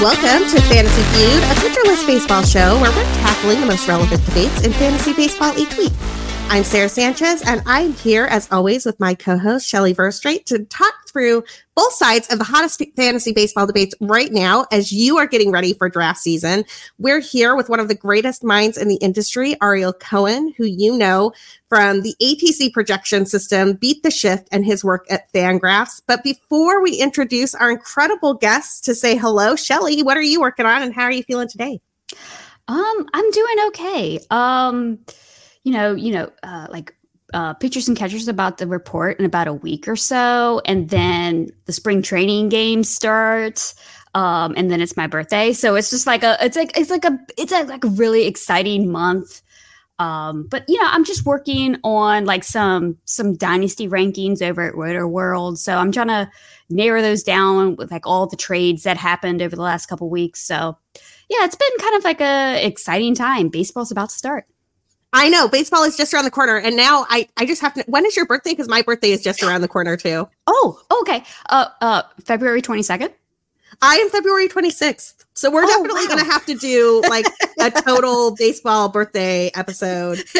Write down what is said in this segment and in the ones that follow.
Welcome to Fantasy Feud, a Pitcher List baseball show where we're tackling the most relevant debates in fantasy baseball each week. I'm Sara Sanchez, and I'm here as always with my co-host Shelly Verstrate to talk through both sides of the hottest fantasy baseball debates right now as you are getting ready for draft season. We're here with one of the greatest minds in the industry, Ariel Cohen, who you know from the ATC projection system, Beat the Shift, and his work at Fangraphs. But before we introduce our incredible guests to say hello, Shelly, what are you working on and how are you feeling today? Um, I'm doing okay. Um, you know, you know, uh, like uh, pitchers and catchers about the report in about a week or so, and then the spring training games start. Um, and then it's my birthday, so it's just like a, it's like it's like a, it's a, like a really exciting month. Um, but you know, I'm just working on like some some dynasty rankings over at Rotoworld, so I'm trying to narrow those down with like all the trades that happened over the last couple weeks. So yeah, it's been kind of like a exciting time. Baseball's about to start. I know baseball is just around the corner, and now I I just have to. When is your birthday? Because my birthday is just around the corner too. Oh, okay. Uh, uh, February twenty second. I am February 26th. So we're oh, definitely wow. going to have to do like a total baseball birthday episode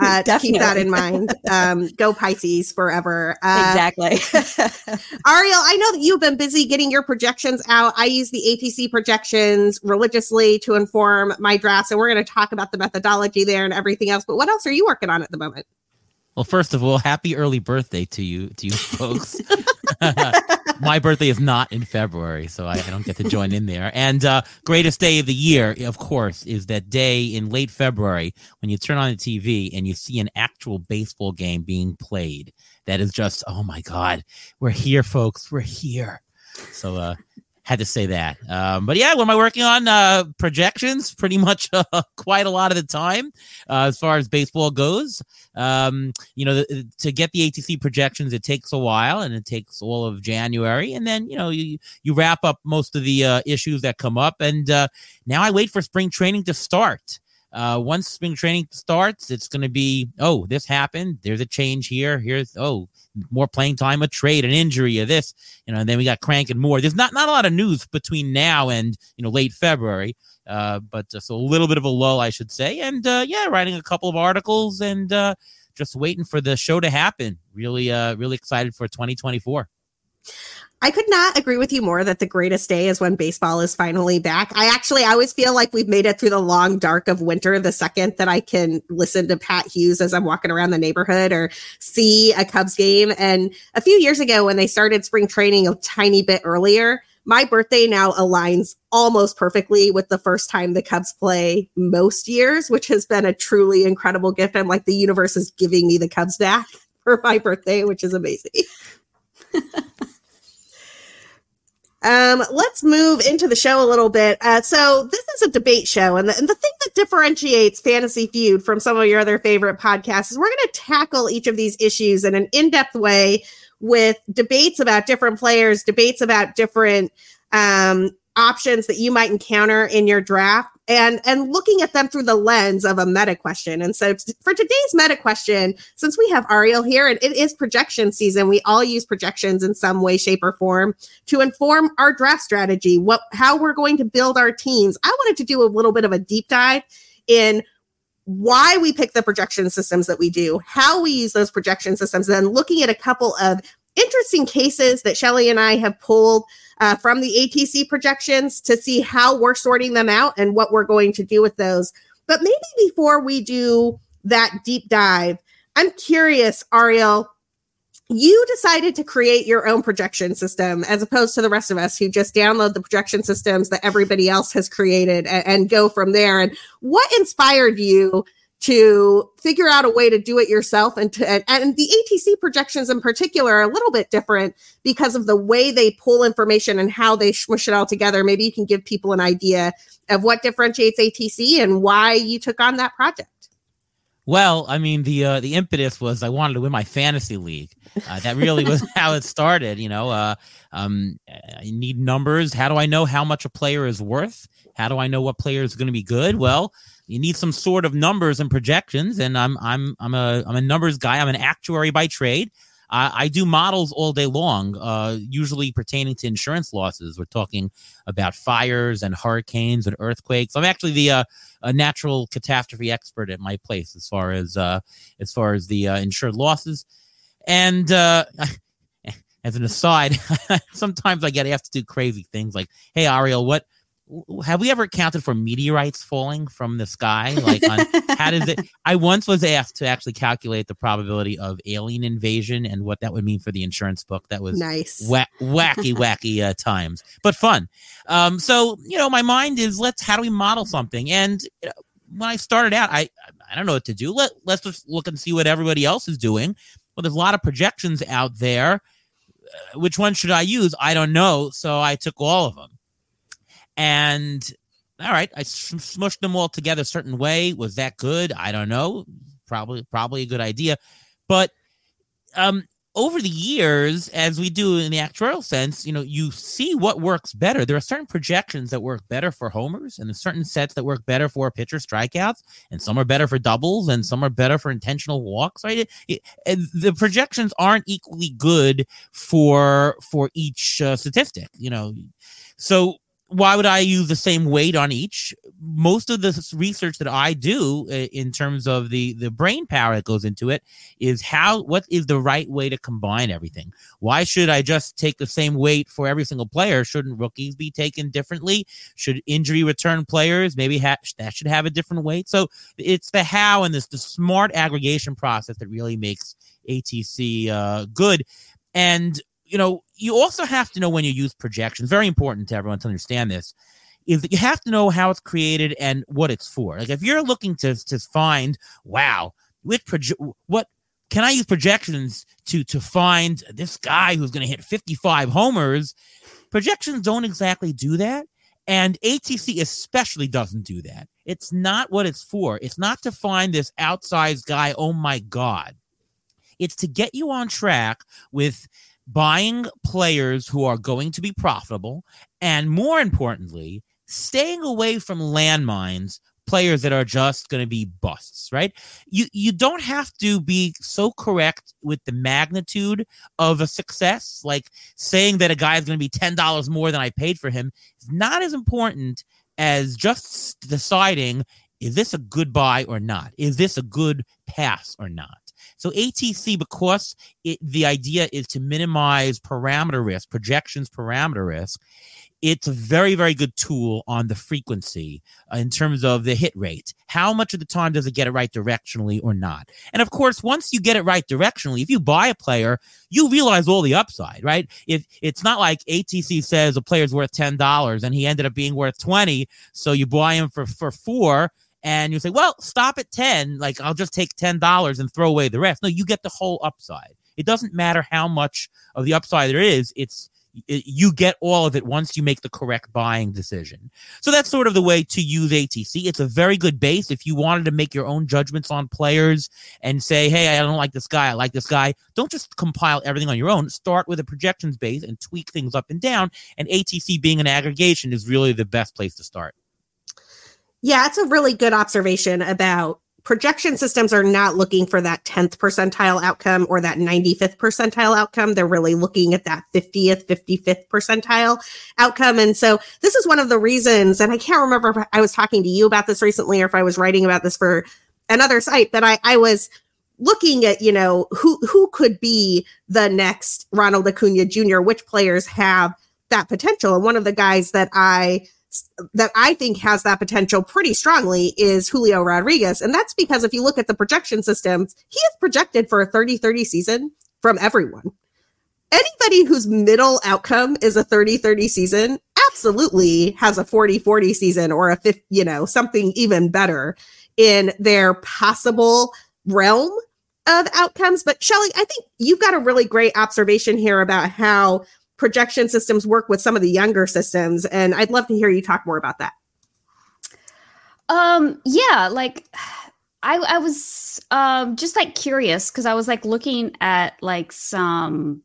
uh, to keep that in mind. Um, go Pisces forever. Uh, exactly. Ariel, I know that you've been busy getting your projections out. I use the ATC projections religiously to inform my draft. and we're going to talk about the methodology there and everything else. But what else are you working on at the moment? Well, first of all, happy early birthday to you, to you folks. My birthday is not in February, so I, I don't get to join in there. And uh, greatest day of the year, of course, is that day in late February when you turn on the TV and you see an actual baseball game being played. That is just, oh my God, we're here, folks. We're here. So uh, had to say that. Um, but yeah, what am I working on? Uh, projections, pretty much uh, quite a lot of the time uh, as far as baseball goes. Um, you know, the, to get the ATC projections, it takes a while, and it takes all of January, and then you know you you wrap up most of the uh, issues that come up, and uh, now I wait for spring training to start. Uh, once spring training starts, it's going to be, oh, this happened. There's a change here. Here's, oh, more playing time, a trade, an injury, or this, you know, and then we got Crank and more. There's not, not a lot of news between now and, you know, late February. Uh, but uh, so a little bit of a lull, I should say. And uh, yeah, writing a couple of articles and uh, just waiting for the show to happen. Really, uh, really excited for 2024. I could not agree with you more that the greatest day is when baseball is finally back. I actually I always feel like we've made it through the long dark of winter the second that I can listen to Pat Hughes as I'm walking around the neighborhood or see a Cubs game. And a few years ago when they started spring training a tiny bit earlier, my birthday now aligns almost perfectly with the first time the Cubs play most years, which has been a truly incredible gift. I'm like the universe is giving me the Cubs back for my birthday, which is amazing. Um, let's move into the show a little bit. Uh, so this is a debate show, and the, and the thing that differentiates Fantasy Feud from some of your other favorite podcasts is we're going to tackle each of these issues in an in-depth way with debates about different players, debates about different um, options that you might encounter in your draft and and looking at them through the lens of a meta question. And so t- for today's meta question, since we have Ariel here and it is projection season, we all use projections in some way, shape, or form to inform our draft strategy, what how we're going to build our teams. I wanted to do a little bit of a deep dive in why we pick the projection systems that we do, how we use those projection systems, and then looking at a couple of interesting cases that Shelly and I have pulled uh, from the ATC projections to see how we're sorting them out and what we're going to do with those. But maybe before we do that deep dive, I'm curious, Ariel, you decided to create your own projection system as opposed to the rest of us who just download the projection systems that everybody else has created and, and go from there. And what inspired you to figure out a way to do it yourself and to and, and, the ATC projections in particular are a little bit different because of the way they pull information and how they smush it all together. Maybe you can give people an idea of what differentiates ATC and why you took on that project. Well, I mean the uh, the impetus was I wanted to win my fantasy league. Uh, that really was how it started. You know, uh, um, I need numbers. How do I know how much a player is worth? How do I know what player is going to be good? Well, you need some sort of numbers and projections and i'm i'm i'm a i'm a numbers guy i'm an actuary by trade I, I do models all day long, uh, usually pertaining to insurance losses. We're talking about fires and hurricanes and earthquakes. I'm actually the uh, a natural catastrophe expert at my place as far as uh, as far as the uh, insured losses. And uh, as an aside, sometimes I get asked to do crazy things like, "Hey, Ariel, what?" Have we ever accounted for meteorites falling from the sky? Like, on, how does it? I once was asked to actually calculate the probability of alien invasion and what that would mean for the insurance book. That was nice, wa- wacky, wacky uh, times, but fun. Um, so you know, my mind is let's how do we model something? And you know, when I started out, I I don't know what to do. Let let's just look and see what everybody else is doing. Well, there's a lot of projections out there. Uh, which one should I use? I don't know. So I took all of them and all right, I smushed them all together a certain way. Was that good? I don't know. Probably, probably a good idea. But um, over the years, as we do in the actuarial sense, you know, you see what works better. There are certain projections that work better for homers, and certain sets that work better for pitcher strikeouts, and some are better for doubles, and some are better for intentional walks. Right? It, it, the projections aren't equally good for for each uh, statistic. You know, so why would I use the same weight on each? Most of the research that I do in terms of the the brain power that goes into it is how what is the right way to combine everything. Why should I just take the same weight for every single player? Shouldn't rookies be taken differently? Should injury return players maybe ha- that should have a different weight? So it's the how and this the smart aggregation process that really makes ATC uh, good. And you know, you also have to know when you use projections. Very important to everyone to understand this. Is that you have to know how it's created and what it's for. Like if you're looking to to find, wow, with proje- what can I use projections to to find this guy who's going to hit 55 homers? Projections don't exactly do that. And ATC especially doesn't do that. It's not what it's for. It's not to find this outsized guy. Oh my God. It's to get you on track with buying players who are going to be profitable, and more importantly, staying away from landmines players that are just going to be busts, right? You you don't have to be so correct with the magnitude of a success. Like saying that a guy is going to be ten dollars more than I paid for him is not as important as just deciding is this a good buy or not? Is this a good pass or not? So ATC, because it, the idea is to minimize parameter risk, projections parameter risk, it's a very, very good tool on the frequency uh, in terms of the hit rate. How much of the time does it get it right directionally or not? And of course, once you get it right directionally, if you buy a player, you realize all the upside, right? If it's not like ATC says a player's worth ten dollars and he ended up being worth twenty, so you buy him for for four and you say, well, stop at 10. Like, I'll just take $10 and throw away the rest. No, you get the whole upside. It doesn't matter how much of the upside there is. It's, it, you get all of it once you make the correct buying decision. So that's sort of the way to use ATC. It's a very good base. If you wanted to make your own judgments on players and say, hey, I don't like this guy, I like this guy, don't just compile everything on your own. Start with a projections base and tweak things up and down. And ATC being an aggregation is really the best place to start. Yeah, it's a really good observation about projection systems are not looking for that 10th percentile outcome or that 95th percentile outcome. They're really looking at that 50th, 55th percentile outcome. And so this is one of the reasons, and I can't remember if I was talking to you about this recently or if I was writing about this for another site, but I, I was looking at, you know, who, who could be the next Ronald Acuna Jr., which players have that potential. And one of the guys that I that I think has that potential pretty strongly is Julio Rodriguez. And that's because if you look at the projection systems, he is projected for a 30 30 season from everyone. Anybody whose middle outcome is a 30 30 season absolutely has a 40 40 season or a 50, you know, something even better in their possible realm of outcomes. But Shelly, I think you've got a really great observation here about how projection systems work with some of the younger systems and i'd love to hear you talk more about that. Um yeah like i i was um just like curious because i was like looking at like some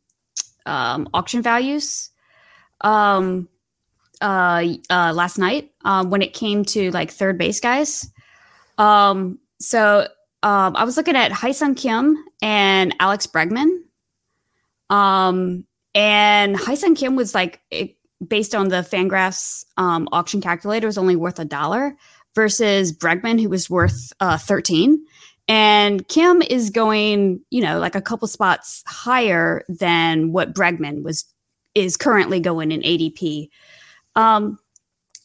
um auction values um uh, uh last night um when it came to like third base guys. Um so um i was looking at Hyun Kim and alex bregman. Um, and Ha-Seong Kim was like, it, based on the Fangraphs um, auction calculator, was only worth a dollar versus Bregman, who was worth uh, 13. And Kim is going, you know, like a couple spots higher than what Bregman was is currently going in ADP. Um,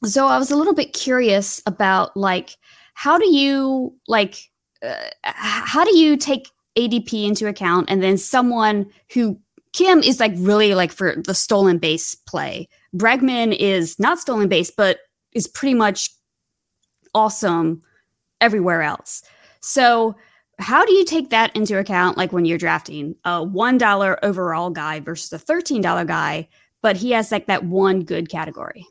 so I was a little bit curious about like how do you like uh, how do you take ADP into account and then someone who Kim is like really like for the stolen base play. Bregman is not stolen base, but is pretty much awesome everywhere else. So how do you take that into account like when you're drafting a $1 overall guy versus a $13 guy, but he has like that one good category?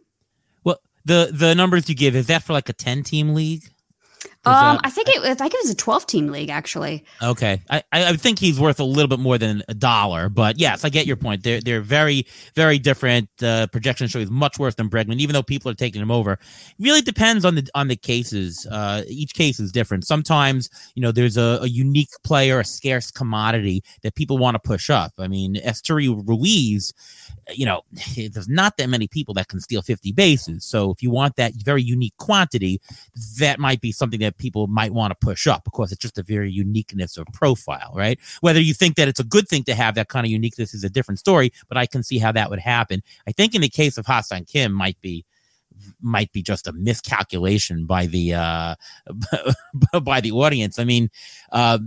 Well, the the numbers you give is that for like a 10 team league? Um, I think it. I think it was a twelve team league actually. Okay, I, I think he's worth a little bit more than a dollar, but yes, I get your point. They're they're very very different. Uh, projections show he's much worse than Bregman, even though people are taking him over. It really depends on the on the cases. Uh, each case is different. Sometimes you know there's a, a unique player, a scarce commodity that people want to push up. I mean, Esteury Ruiz you know, there's not that many people that can steal 50 bases. So if you want that very unique quantity, that might be something that people might want to push up because it's just a very uniqueness of profile, right? Whether you think that it's a good thing to have that kind of uniqueness is a different story, but I can see how that would happen. I think in the case of Ha-Seong Kim might be might be just a miscalculation by the uh by the audience. I mean, uh,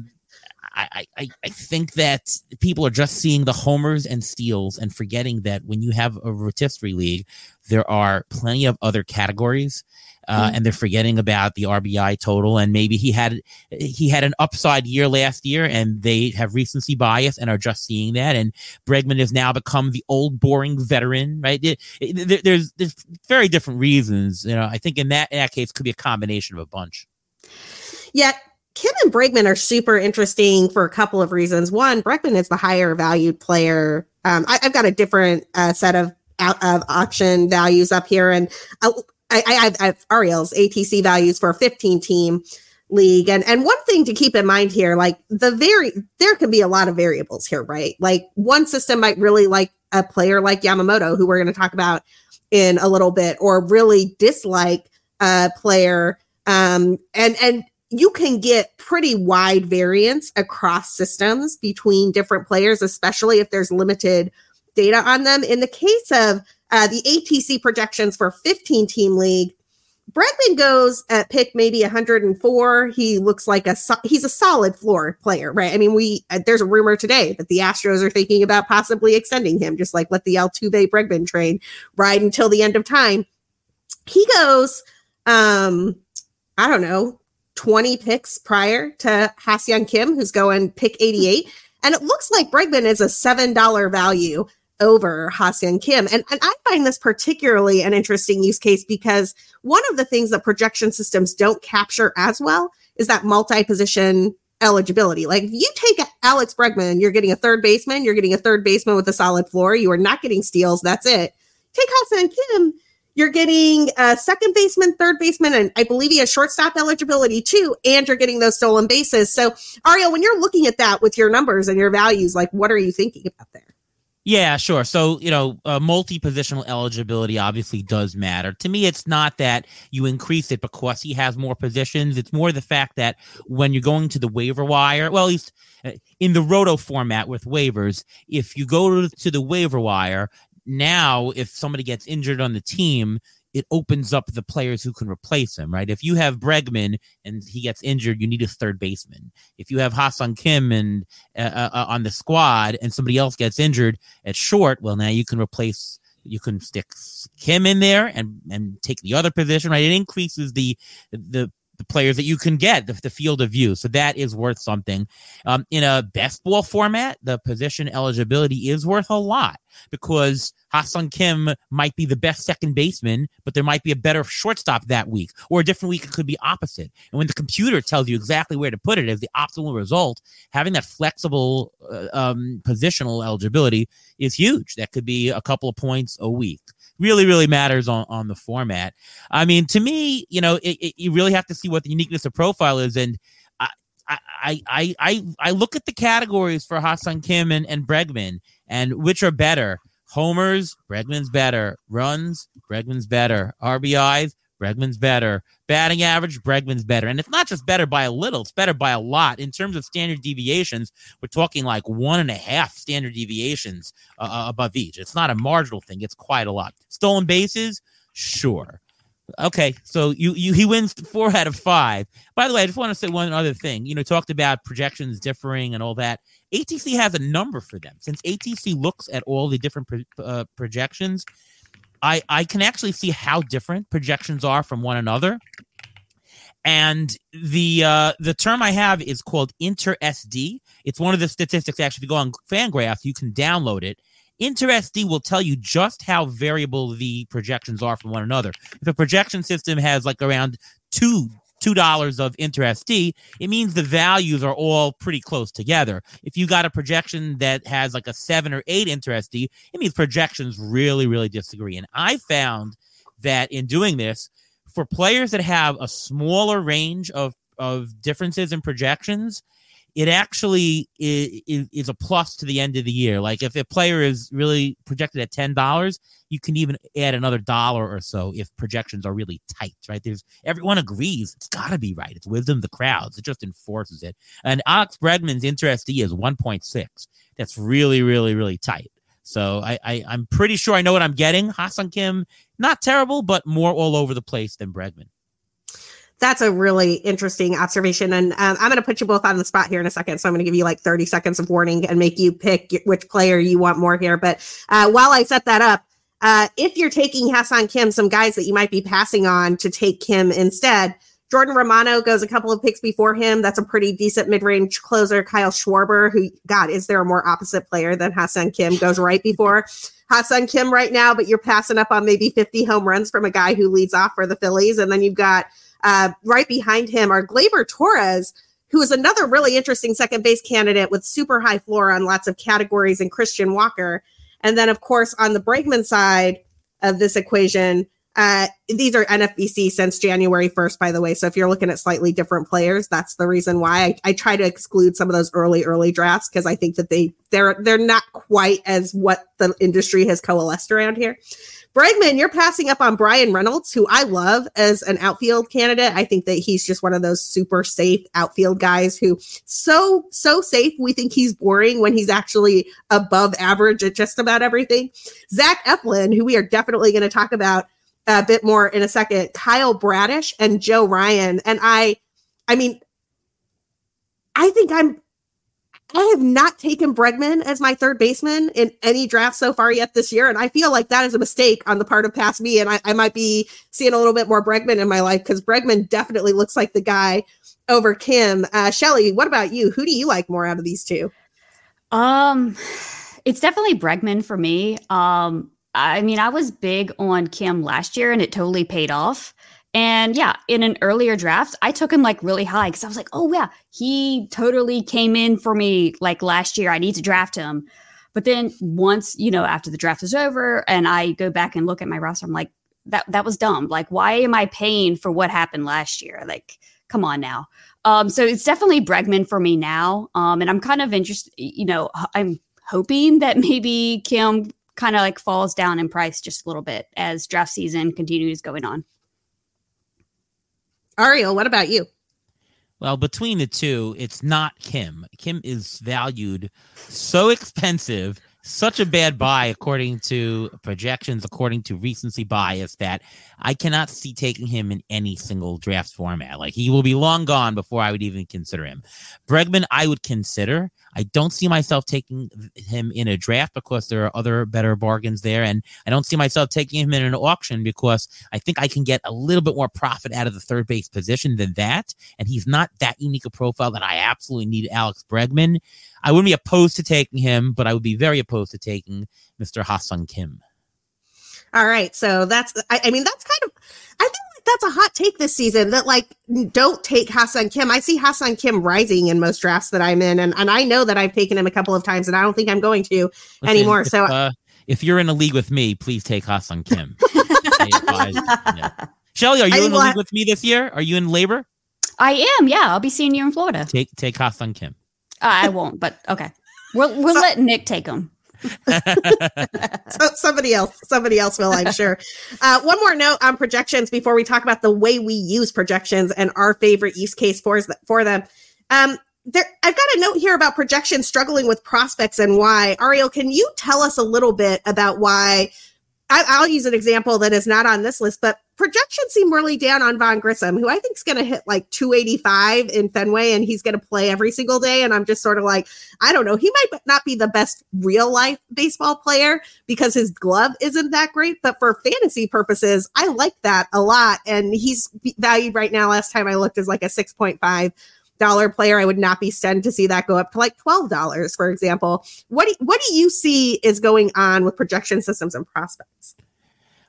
I, I, I think that people are just seeing the homers and steals and forgetting that when you have a rotisserie league, there are plenty of other categories. Uh, mm. and they're forgetting about the RBI total. And maybe he had he had an upside year last year, and they have recency bias and are just seeing that. And Bregman has now become the old boring veteran, right? It, it, there's there's very different reasons. You know, I think in that in that case, could be a combination of a bunch. Yeah, Kim and Bregman are super interesting for a couple of reasons. One, Bregman is the higher valued player. Um, I, have got a different uh, set of out of auction values up here, and uh, I, I, I have Ariel's ATC values for a 15 team league. And and one thing to keep in mind here, like the very there can be a lot of variables here, right? Like one system might really like a player like Yamamoto, who we're going to talk about in a little bit, or really dislike a player. Um, and and you can get pretty wide variance across systems between different players, especially if there's limited data on them. In the case of uh, the ATC projections for 15 team league, Bregman goes at pick maybe 104. He looks like a he's a solid floor player, right? I mean, we uh, there's a rumor today that the Astros are thinking about possibly extending him, just like let the Altuve Bregman train ride until the end of time. He goes, um, I don't know, 20 picks prior to Ha-Seong Kim, who's going pick 88. And it looks like Bregman is a $7 value over Ha-Seong Kim. And, and I find this particularly an interesting use case because one of the things that projection systems don't capture as well is that multi position eligibility. Like if you take Alex Bregman, you're getting a third baseman, you're getting a third baseman with a solid floor, you are not getting steals. That's it. Take Ha-Seong Kim, you're getting a second baseman, third baseman, and I believe he has shortstop eligibility too, and you're getting those stolen bases. So, Ariel, when you're looking at that with your numbers and your values, like what are you thinking about there? Yeah, sure. So, you know, uh, multi positional eligibility obviously does matter. To me, it's not that you increase it because he has more positions. It's more the fact that when you're going to the waiver wire, well, at least uh, in the roto format with waivers, if you go to, to the waiver wire, now if somebody gets injured on the team, it opens up the players who can replace him, right? If you have Bregman and he gets injured, you need a third baseman. If you have Ha-Seong Kim and uh, uh, uh, on the squad and somebody else gets injured at short, well, now you can replace. You can stick Kim in there and and take the other position, right? It increases the the the players that you can get, the, the field of view. So that is worth something. Um, in a best ball format, the position eligibility is worth a lot because Ha-Seong Kim might be the best second baseman, but there might be a better shortstop that week, or a different week it could be opposite. And when the computer tells you exactly where to put it as the optimal result, having that flexible uh, um, positional eligibility is huge. That could be a couple of points a week really, really matters on, on the format. I mean, to me, you know, it, it, you really have to see what the uniqueness of profile is. And I, I, I, I, I look at the categories for Ha-Seong Kim and, and Bregman and which are better. Homers, Bregman's better. Runs, Bregman's better. RBIs, Bregman's better. Batting average, Bregman's better. And it's not just better by a little, it's better by a lot. In terms of standard deviations, we're talking like one and a half standard deviations uh, uh above each. It's not a marginal thing, it's quite a lot. Stolen bases, sure. Okay, so you, you he wins four out of five. By the way, I just want to say one other thing. You know, talked about projections differing and all that. ATC has a number for them. Since ATC looks at all the different pro, uh, projections, I I can actually see how different projections are from one another. And the uh, the term I have is called InterSD. It's one of the statistics. Actually, if you go on Fangraphs, you can download it. InterSD will tell you just how variable the projections are from one another. If a projection system has like around two two dollars of InterSD, it means the values are all pretty close together. If you got a projection that has like a seven or eight InterSD, it means projections really, really disagree. And I found that in doing this, for players that have a smaller range of of differences in projections, it actually is, is, a plus to the end of the year. Like if a player is really projected at ten dollars, you can even add another dollar or so if projections are really tight. Right? There's everyone agrees it's got to be right. It's wisdom the crowds. It just enforces it. And Alex Bregman's InterSD is one point six. That's really, really, really tight. So I, I I'm pretty sure I know what I'm getting. Ha-Seong Kim, not terrible, but more all over the place than Bregman that's a really interesting observation. And um, I'm going to put you both on the spot here in a second. So I'm going to give you like 30 seconds of warning and make you pick which player you want more here. But uh, while I set that up, uh, if you're taking Ha-Seong Kim, some guys that you might be passing on to take Kim instead, Jordan Romano goes a couple of picks before him. That's a pretty decent mid-range closer. Kyle Schwarber, who, God, is there a more opposite player than Ha-Seong Kim, goes right before Ha-Seong Kim right now, but you're passing up on maybe 50 home runs from a guy who leads off for the Phillies. And then you've got uh, right behind him are Gleyber Torres, who is another really interesting second base candidate with super high floor on lots of categories, and Christian Walker. And then, of course, on the Bregman side of this equation, uh, these are NFBC since January 1st, by the way. So if you're looking at slightly different players, that's the reason why I, I try to exclude some of those early, early drafts because I think that they they're they're not quite as what the industry has coalesced around here. Bregman, you're passing up on Bryan Reynolds, who I love as an outfield candidate. I think that he's just one of those super safe outfield guys who so so safe. We think he's boring when he's actually above average at just about everything. Zac Eflin, who we are definitely going to talk about a bit more in a second. Kyle Bradish and Joe Ryan, and I, I mean, I think I'm I have not taken Bregman as my third baseman in any draft so far yet this year. And I feel like that is a mistake on the part of past me. And I, I might be seeing a little bit more Bregman in my life because Bregman definitely looks like the guy over Kim. Uh, Shelly, what about you? Who do you like more out of these two? Um, it's definitely Bregman for me. Um, I mean, I was big on Kim last year and it totally paid off. And yeah, in an earlier draft, I took him like really high because I was like, oh, yeah, he totally came in for me like last year. I need to draft him. But then once, you know, after the draft is over and I go back and look at my roster, I'm like, that that was dumb. Like, why am I paying for what happened last year? Like, come on now. Um, so it's definitely Bregman for me now. Um, and I'm kind of interested, you know, I'm hoping that maybe Kim kind of like falls down in price just a little bit as draft season continues going on. Ariel, what about you? Well, between the two, it's not Kim. Kim is valued so expensive, such a bad buy according to projections, according to recency bias, that I cannot see taking him in any single draft format. Like he will be long gone before I would even consider him. Bregman, I would consider. I don't see myself taking him in a draft because there are other better bargains there. And I don't see myself taking him in an auction because I think I can get a little bit more profit out of the third base position than that. And he's not that unique a profile that I absolutely need Alex Bregman. I wouldn't be opposed to taking him, but I would be very opposed to taking Mr. Ha-Seong Kim. All right. So that's, I, I mean, that's kind of, I think that's a hot take this season that like don't take Ha-Seong Kim. I see Ha-Seong Kim rising in most drafts that I'm in, and, and I know that I've taken him a couple of times, and I don't think I'm going to Listen, anymore. If, so uh, if you're in a league with me, please take Ha-Seong Kim. yeah. Shelly, are you I in a league with me this year? Are you in LABR? I am. Yeah, I'll be seeing you in Florida. Take take Ha-Seong Kim. Uh, I won't, but okay. We'll we'll so, let Nick take them. so somebody else, somebody else will, I'm sure. Uh, one more note on projections before we talk about the way we use projections and our favorite use case for for them. Um, there, I've got a note here about projections struggling with prospects and why. Ariel, can you tell us a little bit about why I, will use an example that is not on this list, but projections seem really down on Vaughn Grissom, who I think is going to hit like 285 in Fenway and he's going to play every single day. And I'm just sort of like, I don't know. He might not be the best real life baseball player because his glove isn't that great, but for fantasy purposes, I like that a lot. And he's valued right now, last time I looked, as like a 6.5 dollar player, I would not be stunned to see that go up to like twelve dollars, for example. What do, what do you see is going on with projection systems and prospects?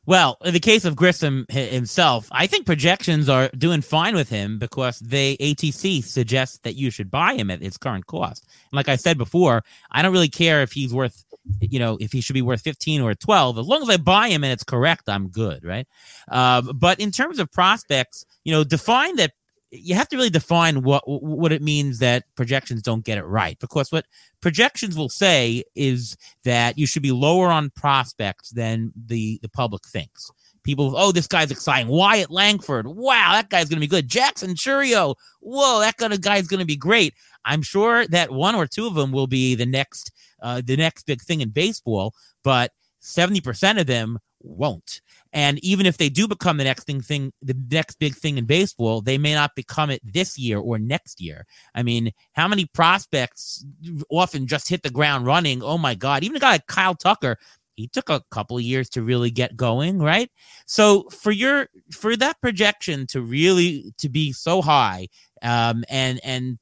Well, in the case of Grissom himself, I think projections are doing fine with him because they ATC suggests that you should buy him at its current cost. And like I said before, I don't really care if he's worth, you know, if he should be worth 15 or 12. As long as I buy him and it's correct, I'm good, right? Um, but in terms of prospects, you know, define that you have to really define what what it means that projections don't get it right. Because what projections will say is that you should be lower on prospects than the the public thinks. People oh this guy's exciting. Wyatt langford. Wow that guy's gonna be good. Jackson chourio whoa that kind of guy's gonna be great. I'm sure that one or two of them will be the next uh, the next big thing in baseball but 70% of them won't and even if they do become the next thing, thing, the next big thing in baseball, they may not become it this year or next year. I mean, how many prospects often just hit the ground running? Oh my God! Even a guy like Kyle Tucker, he took a couple of years to really get going, right? So for your for that projection to really to be so high, um, and and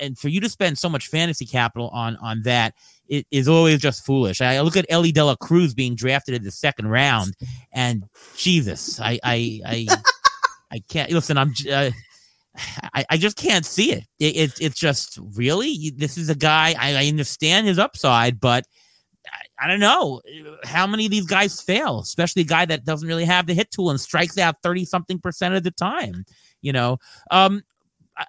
and for you to spend so much fantasy capital on on that it is always just foolish. I look at Elly Dela Cruz being drafted in the second round, and Jesus, I I I, I can't listen. I'm. Uh, I, I just can't see it. it, it it's just really this is a guy I, I understand his upside, but I, I, don't know how many of these guys fail, especially a guy that doesn't really have the hit tool and strikes out 30 something percent of the time. You know, um,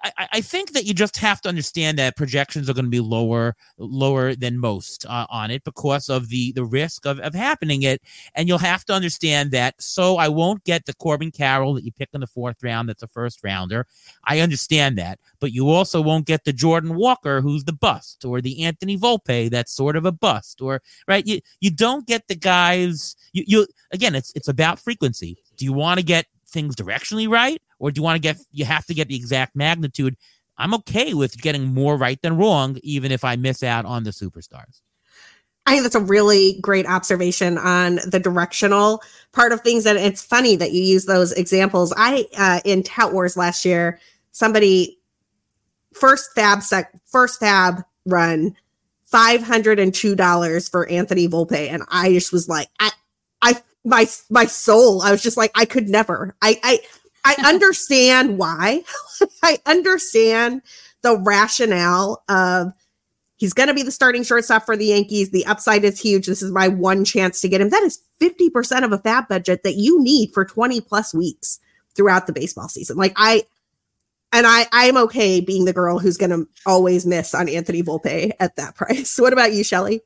I, I, think that you just have to understand that projections are going to be lower lower than most uh, on it because of the the risk of, of happening it. And you'll have to understand that so i won't get the corbin carroll that you pick in the fourth round that's a first rounder. I understand that. But you also won't get the jordan walker who's the bust or the anthony volpe that's sort of a bust or right? You you don't get the guys you, you again it's it's about frequency. Do you want to get things directionally right or do you want to get you have to get the exact magnitude i'm okay with getting more right than wrong even if i miss out on the superstars I think that's a really great observation on the directional part of things. And it's funny that you use those examples. I, uh, in Tout Wars last year, somebody first FAAB sec, first FAAB run, $502 for Anthony Volpe. And I just was like, I, I my my soul. I was just like, I could never. I I I understand why. I understand the rationale of he's going to be the starting shortstop for the Yankees. The upside is huge. This is my one chance to get him. That is 50% of a FAAB budget that you need for 20 plus weeks throughout the baseball season. Like I and I I'm okay being the girl who's going to always miss on Anthony Volpe at that price. What about you, Shelly?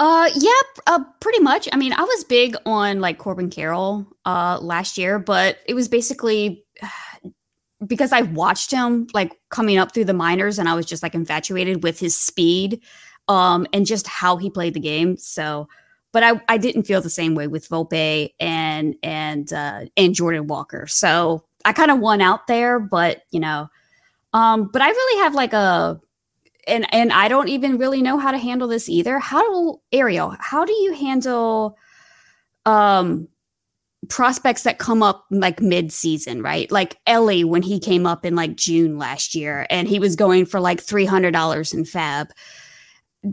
Uh, yeah, uh, pretty much. I mean, I was big on like Corbin Carroll uh last year, but it was basically because I watched him like coming up through the minors, and I was just like infatuated with his speed, um, and just how he played the game. So, but I I didn't feel the same way with Volpe and and uh, and Jordan Walker. So I kind of won out there, but you know, um, but I really have like a and and I don't even really know how to handle this either. How do Ariel? How do you handle um prospects that come up like mid-season, right? Like Elly when he came up in like June last year and he was going for like $300 in FAAB.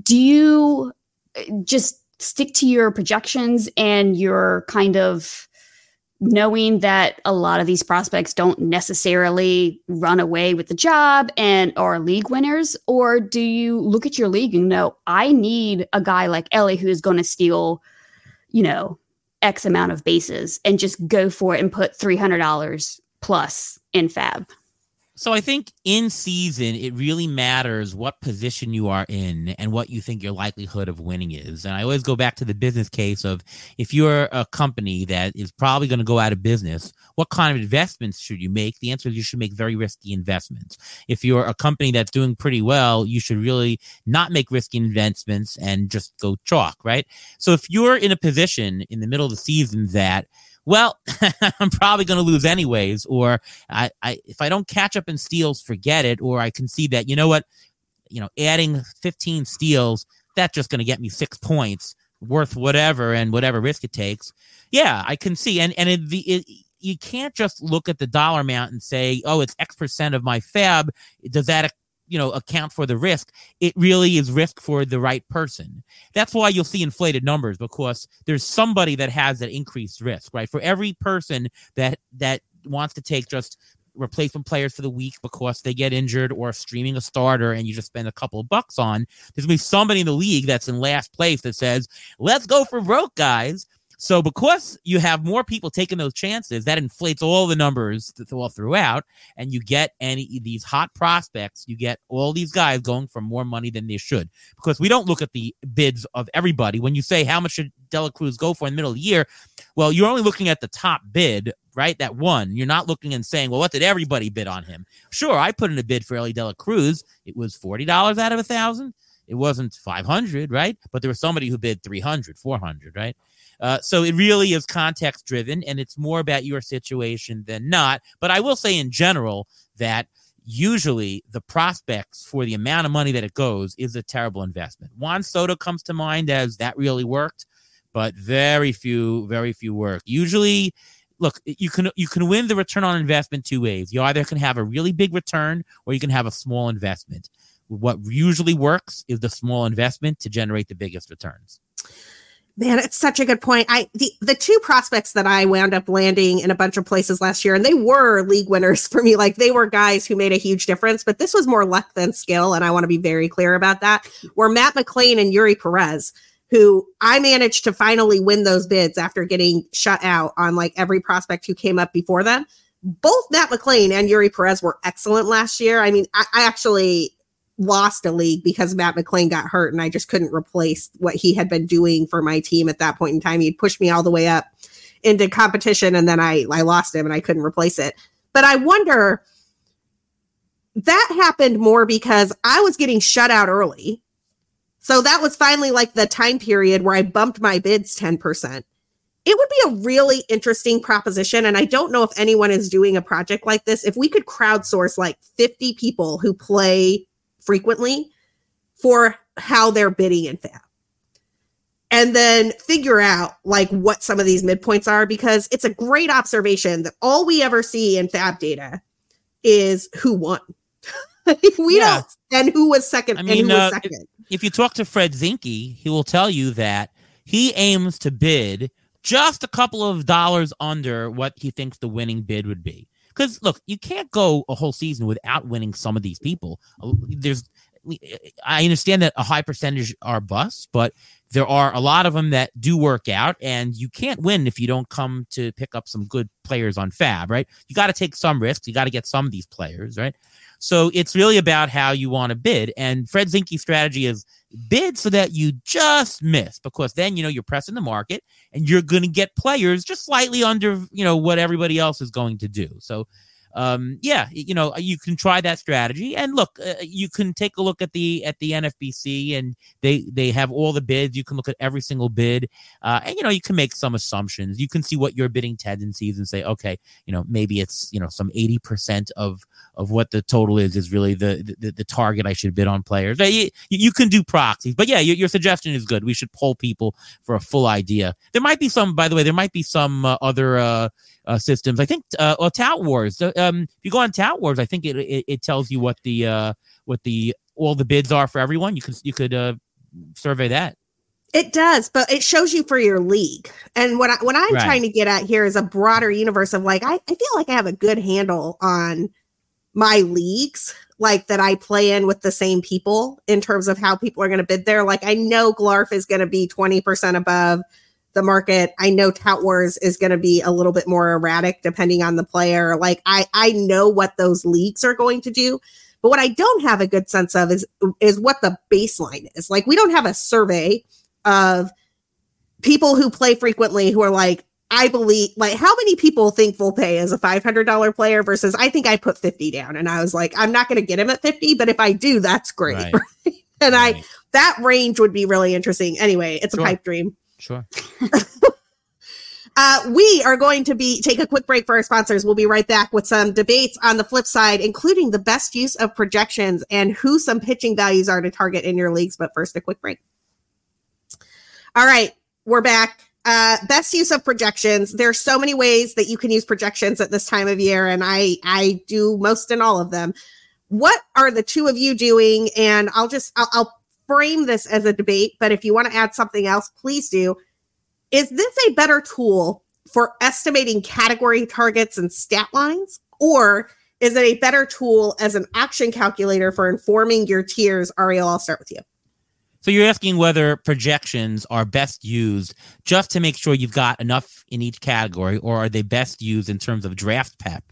Do you uh, just stick to your projections and your kind of knowing that a lot of these prospects don't necessarily run away with the job and are league winners or do you look at your league and know i need a guy like elly who's going to steal you know x amount of bases and just go for it and put $300 plus in FAAB So I think in season, it really matters what position you are in and what you think your likelihood of winning is. And I always go back to the business case of if you're a company that is probably going to go out of business, what kind of investments should you make? The answer is you should make very risky investments. If you're a company that's doing pretty well, you should really not make risky investments and just go chalk, right? So if you're in a position in the middle of the season that well, I'm probably going to lose anyways, or I, I, if I don't catch up in steals, forget it, or I can see that you know what, you know, adding 15 steals, that's just going to get me six points worth whatever and whatever risk it takes. Yeah, I can see, and and it, the it, you can't just look at the dollar amount and say, oh, it's X percent of my FAAB. Does that you know account for the risk it really is risk for the right person. That's why you'll see inflated numbers because there's somebody that has that increased risk right? For every person that that wants to take just replacement players for the week because they get injured or streaming a starter and you just spend a couple of bucks on there's gonna be somebody in the league that's in last place that says let's go for broke guys so because you have more people taking those chances, that inflates all the numbers all throughout, and you get any these hot prospects. You get all these guys going for more money than they should because we don't look at the bids of everybody. When you say how much should Dela Cruz go for in the middle of the year, well, you're only looking at the top bid, right? That one. You're not looking and saying, well, what did everybody bid on him? Sure, I put in a bid for Elly Dela Cruz. It was forty dollars out of a thousand. It wasn't 500, right? But there was somebody who bid 300, 400, right? Uh, so it really is context driven and it's more about your situation than not. But I will say in general that usually the prospects for the amount of money that it goes is a terrible investment. Juan Soto comes to mind as that really worked, but very few, very few work. Usually, look, you can you can win the return on investment two ways. You either can have a really big return or you can have a small investment. What usually works is the small investment to generate the biggest returns. Man, it's such a good point. I the the two prospects that I wound up landing in a bunch of places last year, and they were league winners for me. Like they were guys who made a huge difference, but this was more luck than skill, and I want to be very clear about that. Were Matt McLain and Eury Perez, who I managed to finally win those bids after getting shut out on like every prospect who came up before them. Both Matt McLain and Eury Perez were excellent last year. I mean, I, I actually lost a league because Matt McLain got hurt and I just couldn't replace what he had been doing for my team at that point in time. He'd pushed me all the way up into competition and then I, I lost him and I couldn't replace it. But I wonder that happened more because I was getting shut out early. So that was finally like the time period where I bumped my bids 10%. It would be a really interesting proposition. And I don't know if anyone is doing a project like this. If we could crowdsource like 50 people who play frequently for how they're bidding in FAAB. And then figure out like what some of these midpoints are because it's a great observation that all we ever see in fab data is who won. We yeah. don't and who was second I mean, and who uh, was second. if, if you talk to fred zinkie he will tell you that he aims to bid just a couple of dollars under what he thinks the winning bid would be because look, you can't go a whole season without winning some of these people. There's, I understand that a high percentage are busts, but there are a lot of them that do work out, and you can't win if you don't come to pick up some good players on FAAB, right? You got to take some risks. You got to get some of these players, right? So it's really about how you want to bid. And Fred Zinkie's strategy is bid so that you just miss. Because then you know you're pressing the market and you're going to get players just slightly under you know what everybody else is going to do. So um, yeah, you know, you can try that strategy. And look, uh, you can take a look at the at the NFBC, and they they have all the bids. You can look at every single bid, uh, and you know, you can make some assumptions. You can see what your bidding tendencies and say, okay, you know, maybe it's you know some eighty percent of of what the total is is really the the, the target I should bid on players. You, you can do proxies, but yeah, your, your suggestion is good. We should poll people for a full idea. There might be some, by the way, there might be some uh, other. Uh, systems. I think uh, well, Tout Wars. Um, if you go on Tout Wars, I think it, it, it tells you what the uh, what the all the bids are for everyone. You can you could uh, survey that. It does, but it shows you for your league. And what I, what I'm right. trying to get at here is a broader universe of like I, I feel like I have a good handle on my leagues like that I play in with the same people in terms of how people are going to bid there. Like I know Glarf is going to be 20% above the market. I know Tout Wars is going to be a little bit more erratic depending on the player. Like I I know what those leagues are going to do. But what I don't have a good sense of is is what the baseline is. Like we don't have a survey of people who play frequently who are like, I believe like how many people think Volpe is a $500 player versus I think I put 50 down and I was like I'm not going to get him at 50 but if I do that's great. Right. And right. I that range would be really interesting. Anyway, it's sure. a pipe dream. Sure. uh, we are going to be take a quick break for our sponsors. We'll be right back with some debates on the flip side, including the best use of projections and who some pitching values are to target in your leagues. But first, a quick break. All right, we're back. Uh, best use of projections. There's so many ways that you can use projections at this time of year, and I I do most and all of them. What are the two of you doing? And I'll just I'll, I'll frame this as a debate, but if you want to add something else, please do. Is this a better tool for estimating category targets and stat lines, or is it a better tool as an action calculator for informing your tiers? Ariel, I'll start with you. So you're asking whether projections are best used just to make sure you've got enough in each category, or are they best used in terms of draft prep?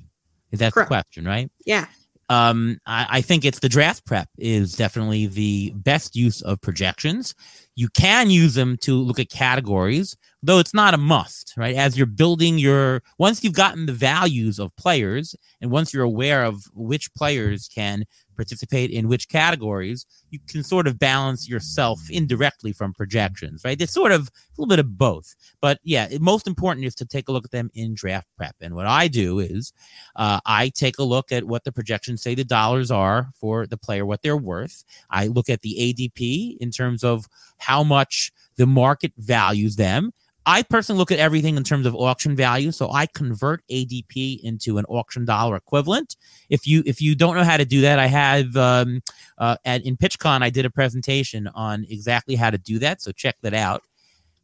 Is that Correct. the question, right? Yeah. Um, I, I think it's the draft prep is definitely the best use of projections. You can use them to look at categories, though it's not a must, right? As you're building your, once you've gotten the values of players and once you're aware of which players can participate in which categories, you can sort of balance yourself indirectly from projections, right? It's sort of a little bit of both. But yeah, most important is to take a look at them in draft prep. And what I do is uh, I take a look at what the projections say the dollars are for the player, what they're worth. I look at the ADP in terms of how much the market values them. I personally look at everything in terms of auction value, so I convert ADP into an auction dollar equivalent. If you if you don't know how to do that, I have um, uh, at in PitchCon I did a presentation on exactly how to do that, so check that out.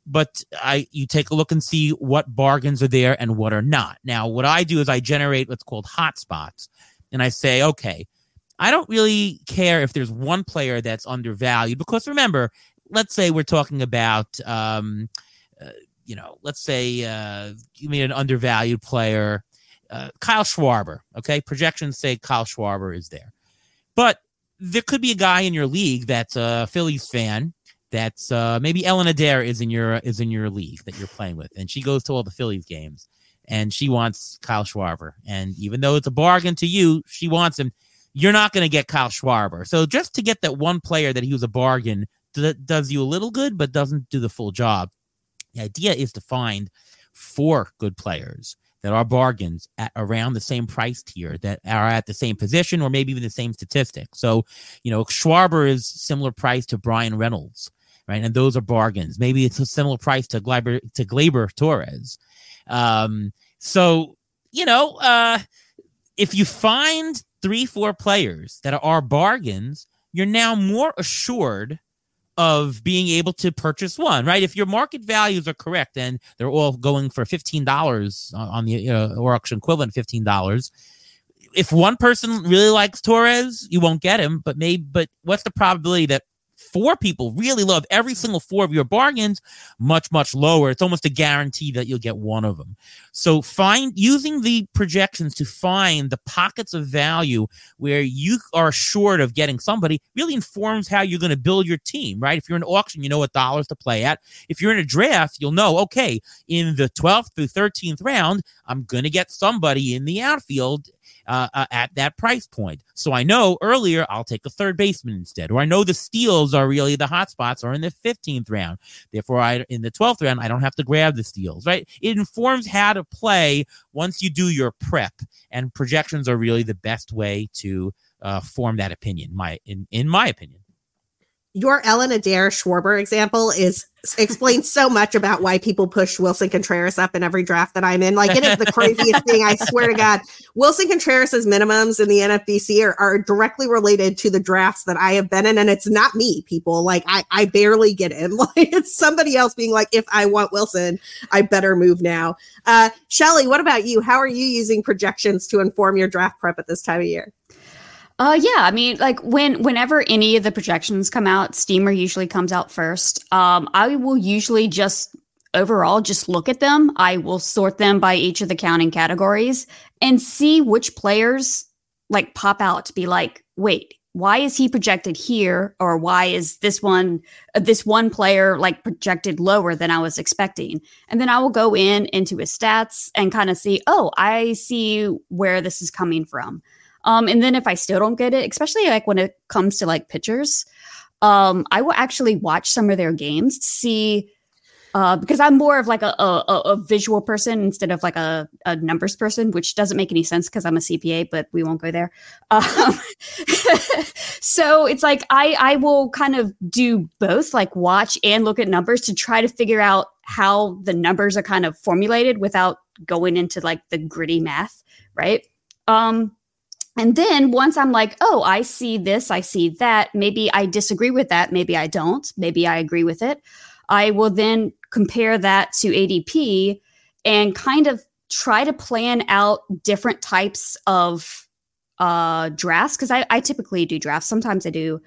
But I you take a look and see what bargains are there and what are not. Now, what I do is I generate what's called hotspots, and I say, okay, I don't really care if there's one player that's undervalued because remember, let's say we're talking about. Um, uh, you know, let's say uh, you made an undervalued player, uh, Kyle Schwarber. Okay, projections say Kyle Schwarber is there, but there could be a guy in your league that's a Phillies fan. That's uh, maybe Ellen Adair is in your is in your league that you're playing with, and she goes to all the Phillies games, and she wants Kyle Schwarber. And even though it's a bargain to you, she wants him. You're not going to get Kyle Schwarber. So just to get that one player that he was a bargain that does you a little good, but doesn't do the full job. The idea is to find four good players that are bargains at around the same price tier that are at the same position or maybe even the same statistic. So, you know, Schwarber is similar price to Bryan Reynolds, right? And those are bargains. Maybe it's a similar price to Gleyber to Gleyber Torres. Um, so, you know, uh, if you find three, four players that are bargains, you're now more assured of being able to purchase one, right? If your market values are correct and they're all going for $15 on the uh, auction equivalent $15, if one person really likes Torres, you won't get him, but maybe but what's the probability that four people really love every single four of your bargains, much, much lower. It's almost a guarantee that you'll get one of them. So find using the projections to find the pockets of value where you are short of getting somebody really informs how you're going to build your team, right? If you're in auction, you know what dollars to play at. If you're in a draft, you'll know, okay, in the 12th through 13th round, I'm going to get somebody in the outfield uh, uh, at that price point. So I know earlier I'll take a third baseman instead, or I know the steals are really the hot spots are in the 15th round. Therefore, I in the 12th round I don't have to grab the steals. Right? It informs how to play once you do your prep, and projections are really the best way to uh, form that opinion. My in in my opinion your Ellen Adair Schwarber example is explains so much about why people push Willson Contreras up in every draft that I'm in. Like it is the craziest thing. I swear to God, Willson Contreras's minimums in the NFBC are, are directly related to the drafts that I have been in, and it's not me. People like I I barely get in. Like it's somebody else being like, if I want Willson, I better move now. Uh, Shelly, what about you? How are you using projections to inform your draft prep at this time of year? Uh, yeah. I mean, like when whenever any of the projections come out, Steamer usually comes out first. Um, I will usually just overall just look at them. I will sort them by each of the counting categories and see which players like pop out to be like, wait, why is he projected here or why is this one uh, this one player like projected lower than i was expecting and then i will go in into his stats and kind of see oh i see where this is coming from um, and then if i still don't get it especially like when it comes to like pitchers um, i will actually watch some of their games to see uh, because I'm more of like a, a, a visual person instead of like a, a numbers person, which doesn't make any sense because I'm a CPA, but we won't go there. Um, so it's like I I will kind of do both, like watch and look at numbers to try to figure out how the numbers are kind of formulated without going into like the gritty math, right? Um, and then once I'm like, oh, I see this, I see that, maybe I disagree with that, maybe I don't, maybe I agree with it. I will then compare that to ADP and kind of try to plan out different types of uh, drafts because I, I typically do drafts. Sometimes I do,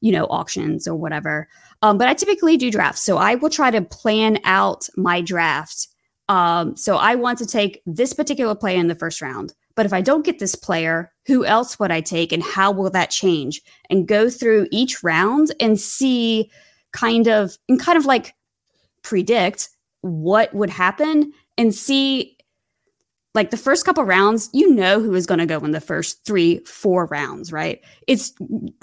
you know, auctions or whatever. Um, but I typically do drafts. So I will try to plan out my draft. Um, so I want to take this particular player in the first round. But if I don't get this player, who else would I take and how will that change? And go through each round and see kind of and kind of like predict what would happen and see like the first couple rounds, you know who is going to go in the first three, four rounds, right? It's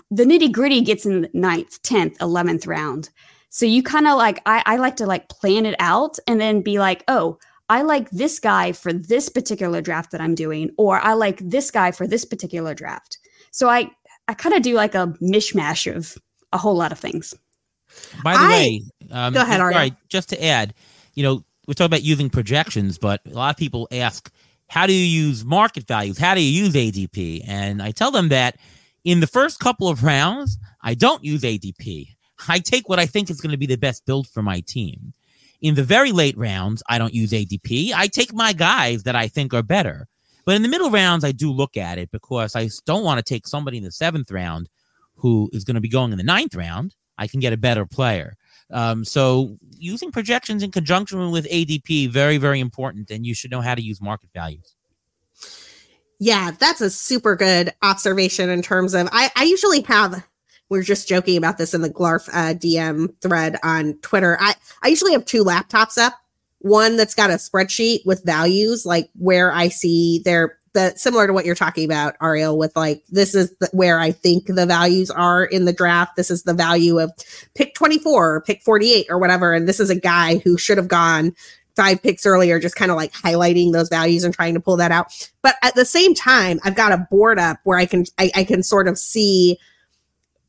the nitty gritty gets in the ninth, 10th, 11th round. So you kind of like, I, I like to like plan it out and then be like, oh, I like this guy for this particular draft that I'm doing, or I like this guy for this particular draft. So I, I kind of do like a mishmash of a whole lot of things. By the I- way, um, Go ahead, Ariel. just to add, you know, we're talking about using projections, but a lot of people ask, how do you use market values? How do you use ADP? And I tell them that in the first couple of rounds, I don't use ADP. I take what I think is going to be the best build for my team. In the very late rounds, I don't use ADP. I take my guys that I think are better. But in the middle rounds, I do look at it because I don't want to take somebody in the seventh round who is going to be going in the ninth round. I can get a better player. Um, so using projections in conjunction with ADP very very important, and you should know how to use market values. Yeah, that's a super good observation in terms of I, I usually have we are just joking about this in the Glarf uh, DM thread on Twitter. I, I usually have two laptops up. One that's got a spreadsheet with values, like where I see their the similar to what you're talking about, Ariel, with like this is the, where I think the values are in the draft. This is the value of pick 24 or pick 48 or whatever. And this is a guy who should have gone five picks earlier, just kind of like highlighting those values and trying to pull that out. But at the same time, I've got a board up where I can I, I can sort of see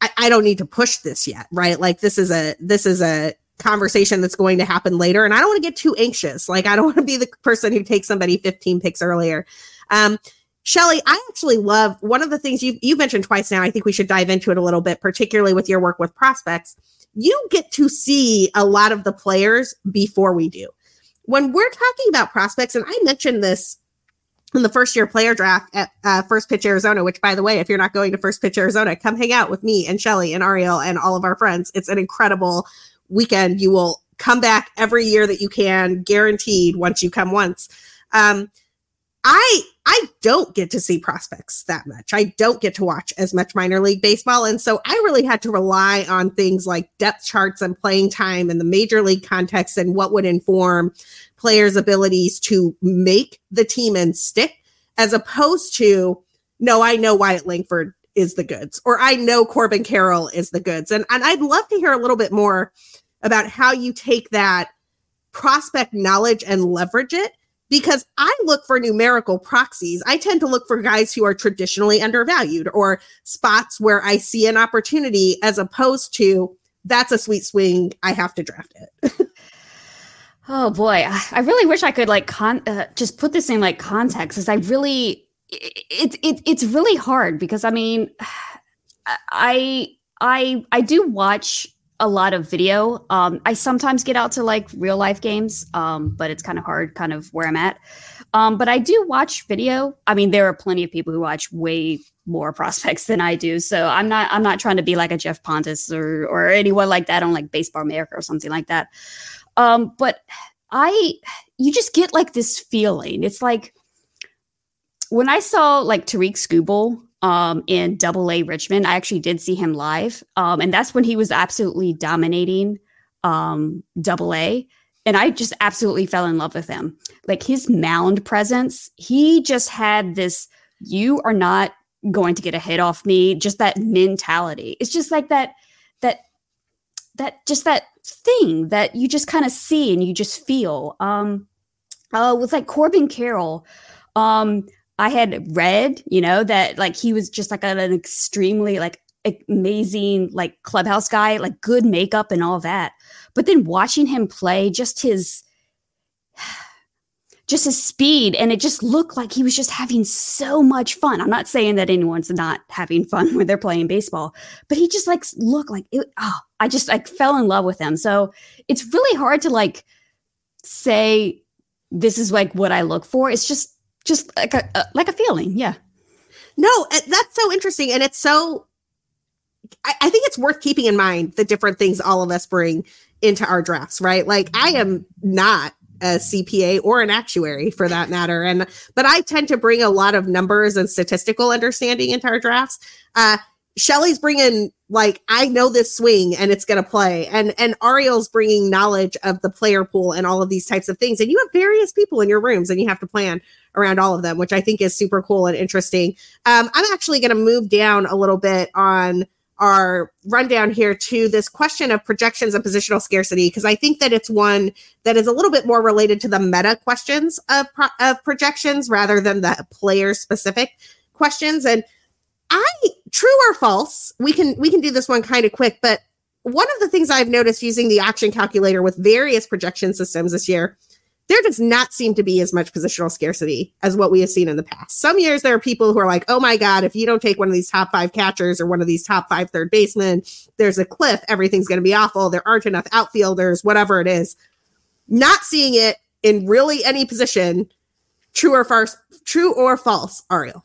I, I don't need to push this yet, right? Like this is a this is a conversation that's going to happen later. And I don't want to get too anxious. Like I don't want to be the person who takes somebody 15 picks earlier. Um, Shelly, I actually love one of the things you you mentioned twice now. I think we should dive into it a little bit, particularly with your work with prospects. You get to see a lot of the players before we do. When we're talking about prospects, and I mentioned this in the first year player draft at uh, First Pitch Arizona, which, by the way, if you're not going to First Pitch Arizona, come hang out with me and Shelly and Ariel and all of our friends. It's an incredible weekend. You will come back every year that you can, guaranteed. Once you come once, um, I I don't get to see prospects that much. I don't get to watch as much minor league baseball, and so I really had to rely on things like depth charts and playing time and the major league context and what would inform players' abilities to make the team and stick, as opposed to no, I know Wyatt Langford is the goods, or I know Corbin Carroll is the goods, and and I'd love to hear a little bit more about how you take that prospect knowledge and leverage it because I look for numerical proxies. I tend to look for guys who are traditionally undervalued or spots where I see an opportunity as opposed to that's a sweet swing. I have to draft it. Oh boy, I really wish I could like con- uh, just put this in like context because I really it, it it's really hard because I mean I I I do watch a lot of video. Um I sometimes get out to like real life games um but it's kind of hard kind of where I'm at. Um but I do watch video. I mean there are plenty of people who watch way more prospects than I do. So I'm not I'm not trying to be like a Geoff Pontes or or anyone like that on like Baseball America or something like that. Um, but I you just get like this feeling. It's like when I saw like Tarik Skubal um, in Double A Richmond, I actually did see him live, um, and that's when he was absolutely dominating um, Double A, and I just absolutely fell in love with him. Like his mound presence, he just had this. You are not going to get a hit off me. Just that mentality. It's just like. That that just that thing that you just kind of see and you just feel. Um, uh, with like Corbin Carroll, um, I had read, you know, that like he was just like an, extremely like amazing like clubhouse guy, like good makeup and all that. But then watching him play, just his just his speed and it just looked like he was just having so much fun. I'm not saying that anyone's not having fun when they're playing baseball, but he just like looked like it, oh, I just like fell in love with them. So it's really hard to like say this is like what I look for. It's just just like a, a like a feeling. Yeah. No, that's so interesting. And it's so, I, I, think it's worth keeping in mind the different things all of us bring into our drafts, right? Like, I am not a CPA or an actuary for that matter. And, but I tend to bring a lot of numbers and statistical understanding into our drafts. Uh, Shelly's bringing like I know this swing and it's going to play, and and Ariel's bringing knowledge of the player pool and all of these types of things. And you have various people in your rooms, and you have to plan around all of them, which I think is super cool and interesting. Um, I'm actually going to move down a little bit on our rundown here to this question of projections and positional scarcity because I think that it's one that is a little bit more related to the meta questions of pro- of projections rather than the player specific questions and I true or false, we can we can do this one kind of quick, but one of the things I've noticed using the auction calculator with various projection systems this year, there does not seem to be as much positional scarcity as what we have seen in the past. Some years there are people who are like, oh my God, if you don't take one of these top five catchers or one of these top five third basemen, there's a cliff, everything's going to be awful. There aren't enough outfielders, whatever it is. Not seeing it in really any position, true or false, true or false, Ariel.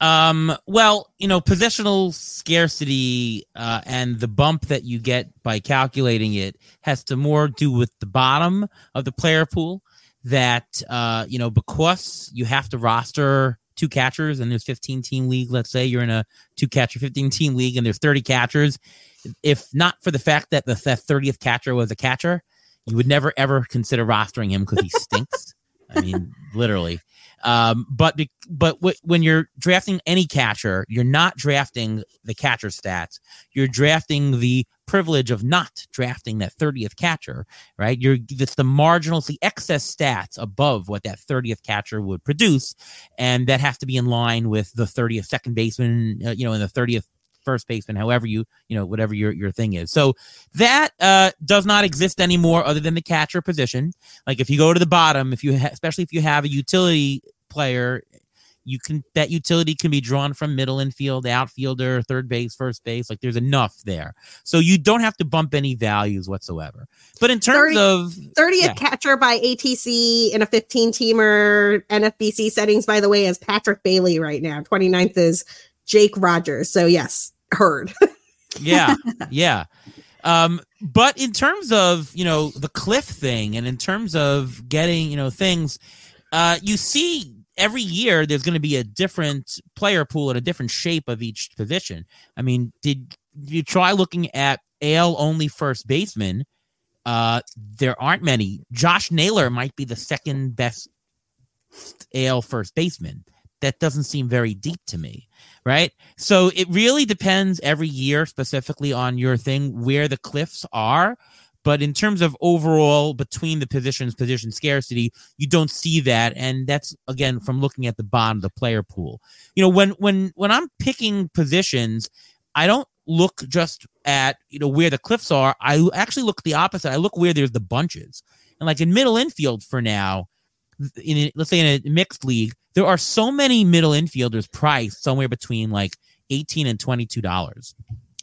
Um, well, you know, positional scarcity uh, and the bump that you get by calculating it has to more do with the bottom of the player pool. That uh, you know, because you have to roster two catchers and there's 15 team league. Let's say you're in a two catcher 15 team league and there's 30 catchers. If not for the fact that the 30th catcher was a catcher, you would never ever consider rostering him because he stinks. I mean, literally. Um, but be, but w- when you're drafting any catcher, you're not drafting the catcher stats. You're drafting the privilege of not drafting that 30th catcher, right? You're it's the marginal, the excess stats above what that 30th catcher would produce, and that has to be in line with the 30th second baseman, uh, you know, in the 30th first baseman, however you, you know, whatever your, your thing is. So that uh, does not exist anymore other than the catcher position. Like if you go to the bottom, if you, ha- especially if you have a utility player, you can, that utility can be drawn from middle infield, outfielder, third base, first base. Like there's enough there. So you don't have to bump any values whatsoever. But in terms 30, of 30th yeah. catcher by ATC in a 15 teamer NFBC settings, by the way, is Patrick Bailey right now. 29th is Jake Rogers. So yes, heard. yeah, yeah. Um, but in terms of you know the cliff thing, and in terms of getting you know things, uh, you see every year there's going to be a different player pool and a different shape of each position. I mean, did you try looking at AL only first baseman? Uh, there aren't many. Josh Naylor might be the second best AL first baseman. That doesn't seem very deep to me right? So it really depends every year specifically on your thing where the cliffs are. But in terms of overall between the positions, position scarcity, you don't see that, and that's again from looking at the bottom of the player pool. You know, when when when I'm picking positions, I don't look just at you know where the cliffs are. I actually look the opposite. I look where there's the bunches, and like in middle infield for now, in let's say in a mixed league, there are so many middle infielders priced somewhere between like 18 and 22 dollars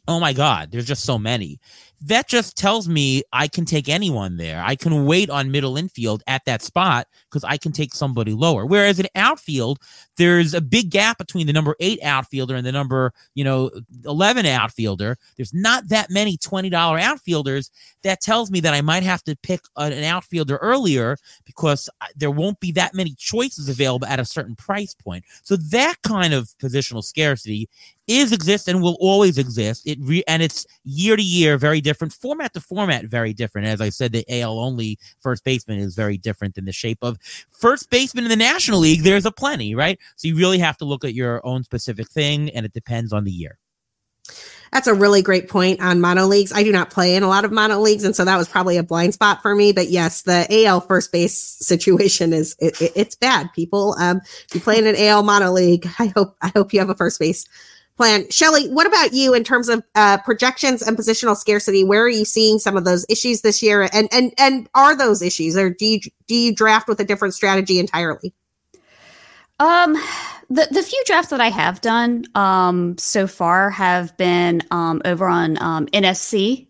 oh my God, there's just so many. That just tells me I can take anyone there. I can wait on middle infield at that spot because I can take somebody lower. Whereas in outfield, there's a big gap between the number eight outfielder and the number, you know, 11 outfielder. There's not that many $20 outfielders. That tells me that I might have to pick an outfielder earlier because there won't be that many choices available at a certain price point. So that kind of positional scarcity is exist and will always exist. It re- and it's year to year very different, format to format very different. As I said, the AL only first baseman is very different than the shape of first baseman in the National League. There's a plenty, right? So you really have to look at your own specific thing, and it depends on the year. That's a really great point on mono leagues. I do not play in a lot of mono leagues, and so that was probably a blind spot for me. But yes, the AL first base situation is it, it, it's bad. People, um, if you play in an AL mono league, I hope I hope you have a first base plan. Shelly, what about you in terms of uh, projections and positional scarcity? Where are you seeing some of those issues this year, and and and are those issues, or do you do you draft with a different strategy entirely? Um, the the few drafts that I have done um so far have been um over on um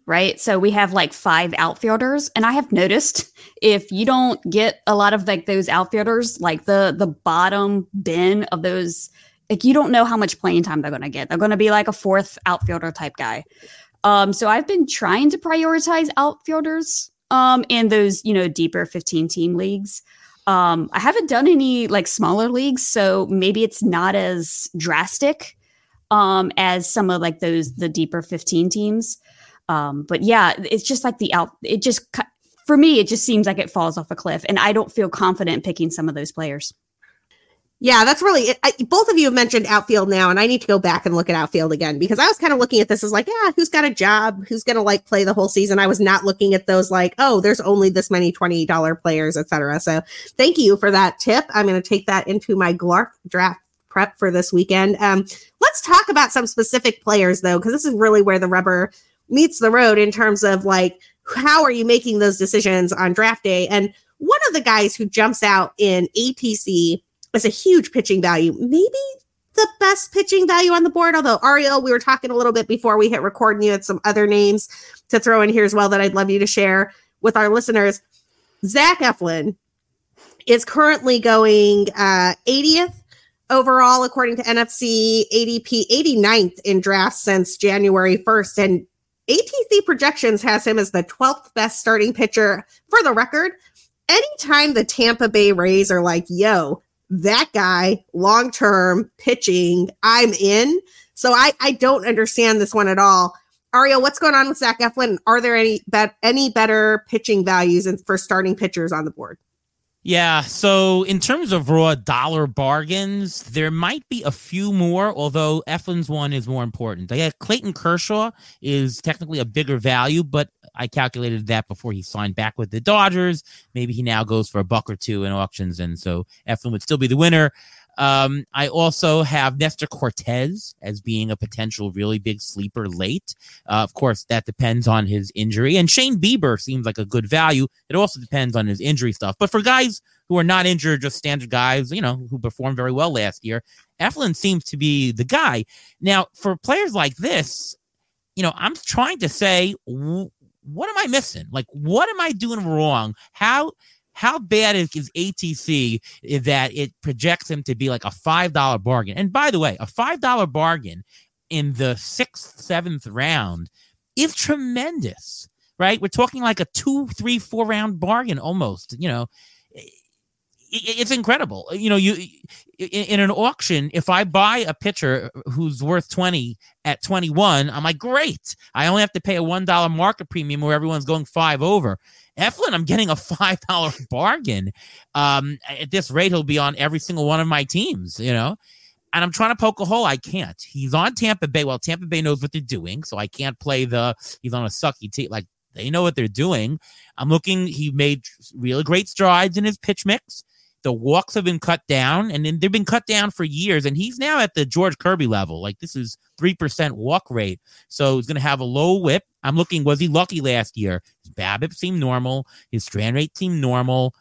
right? So we have like five outfielders, and I have noticed if you don't get a lot of like those outfielders, like the the bottom bin of those like you don't know how much playing time they're going to get. They're going to be like a fourth outfielder type guy. Um, so I've been trying to prioritize outfielders um, in those, you know, deeper 15 team leagues. Um, I haven't done any like smaller leagues, so maybe it's not as drastic um, as some of like those the deeper 15 teams. Um, but yeah, it's just like the out. It just for me, it just seems like it falls off a cliff, and I don't feel confident picking some of those players. Yeah, that's really it. I, both of you have mentioned outfield now, and I need to go back and look at outfield again because I was kind of looking at this as like, yeah, who's got a job? Who's going to like play the whole season? I was not looking at those like, oh, there's only this many $20 players, etc. So thank you for that tip. I'm going to take that into my Glark draft prep for this weekend. Um, let's talk about some specific players though, because this is really where the rubber meets the road in terms of like, how are you making those decisions on draft day? And one of the guys who jumps out in ATC is a huge pitching value. Maybe the best pitching value on the board. Although Ariel, we were talking a little bit before we hit record, and you had some other names to throw in here as well that I'd love you to share with our listeners. Zac Eflin is currently going uh, 80th overall according to NFC ADP, 89th in drafts since January 1st, and ATC projections has him as the 12th best starting pitcher. For the record, anytime the Tampa Bay Rays are like, "Yo, that guy long term pitching, I'm in. So I, I don't understand this one at all. Ariel, what's going on with Zac Eflin? Are there any bet any better pitching values and for starting pitchers on the board? Yeah, so in terms of raw dollar bargains, there might be a few more, although Eflin's one is more important. Yeah, Clayton Kershaw is technically a bigger value, but I calculated that before he signed back with the Dodgers. Maybe he now goes for a buck or two in auctions, and so Eflin would still be the winner. Um, I also have Nestor Cortes as being a potential really big sleeper late. Uh, of course, that depends on his injury. And Shane Bieber seems like a good value. It also depends on his injury stuff. But for guys who are not injured, just standard guys, you know, who performed very well last year, Eflin seems to be the guy. Now, for players like this, you know, I'm trying to say, what am I missing? Like, what am I doing wrong? How how bad is, ATC that it projects him to be like a $5 bargain? And by the way, a $5 bargain in the sixth, seventh round is tremendous, right? We're talking like a two, three, four round bargain almost, you know. It's incredible. You know, you in an auction, if I buy a pitcher who's worth 20 at 21, I'm like, great. I only have to pay a $1 market premium where everyone's going five over. Eflin, I'm getting a five dollar bargain. Um, at this rate, he'll be on every single one of my teams. You know, and I'm trying to poke a hole. I can't. He's on Tampa Bay. Well, Tampa Bay knows what they're doing, so I can't play the. He's on a sucky team. Like they know what they're doing. I'm looking. He made really great strides in his pitch mix. The walks have been cut down, and then they've been cut down for years. And he's now at the George Kirby level. Like this is three percent walk rate, so he's going to have a low whip. I'm looking. Was he lucky last year? His BABIP seemed normal. His strand rate seemed normal.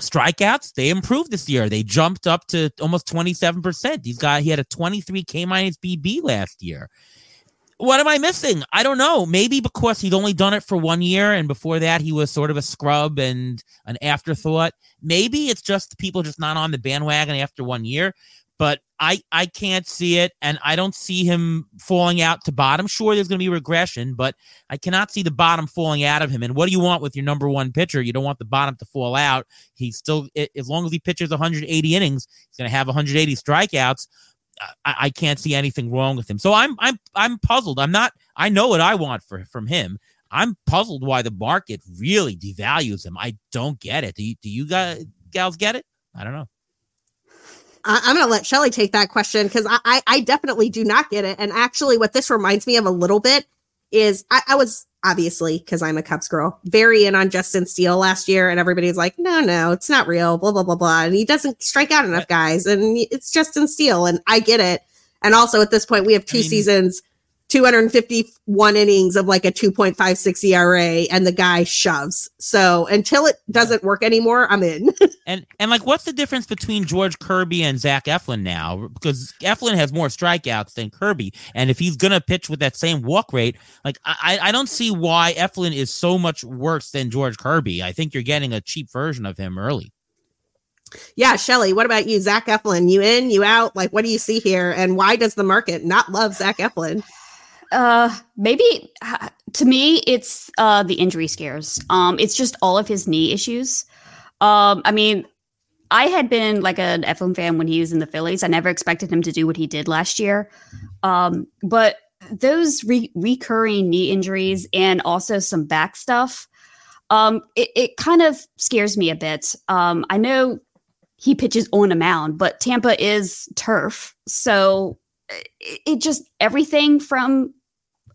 Strikeouts they improved this year. They jumped up to almost 27 percent. He's got he had a 23 K minus BB last year. What am I missing? I don't know. Maybe because he'd only done it for one year, and before that he was sort of a scrub and an afterthought. Maybe it's just people just not on the bandwagon after one year. But I I can't see it, and I don't see him falling out to bottom. Sure, there's going to be regression, but I cannot see the bottom falling out of him. And what do you want with your number one pitcher? You don't want the bottom to fall out. He's still, as long as he pitches 180 innings, he's going to have 180 strikeouts. I, I, can't see anything wrong with him. So I'm I'm I'm puzzled. I'm not. I know what I want for from him. I'm puzzled why the market really devalues him. I don't get it. Do you, do you guys gals get it? I don't know. I, am going to let Shelly take that question because I, I, I definitely do not get it. And actually, what this reminds me of a little bit is I, I was obviously because I'm a Cubs girl, very in on Justin Steele last year, and everybody's like, no, no, it's not real, blah blah blah blah, and he doesn't strike out enough guys, and it's Justin Steele, and I get it. And also at this point, we have two I mean, seasons 251 innings of like a 2.56 ERA and the guy shoves. So until it doesn't work anymore, I'm in. and and like what's the difference between George Kirby and Zac Eflin now? Because Eflin has more strikeouts than Kirby. And if he's gonna pitch with that same walk rate, like I, I don't see why Eflin is so much worse than George Kirby. I think you're getting a cheap version of him early. Yeah, Shelly, what about you? Zac Eflin, you in, you out? Like, what do you see here? And why does the market not love Zac Eflin? Uh maybe uh, to me it's uh the injury scares. Um it's just all of his knee issues. Um i mean i had been like an Eflin fan when he was in the phillies. I never expected him to do what he did last year. Um but those re- recurring knee injuries and also some back stuff um it, it kind of scares me a bit. Um i know he pitches on a mound but tampa is turf. So it, it just everything from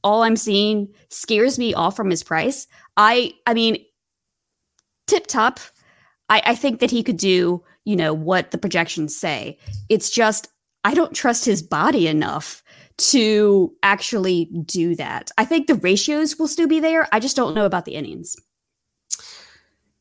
all I'm seeing scares me off from his price. I I mean, tip top. I, I think that he could do, you know, what the projections say. It's just I don't trust his body enough to actually do that. I think the ratios will still be there. I just don't know about the innings.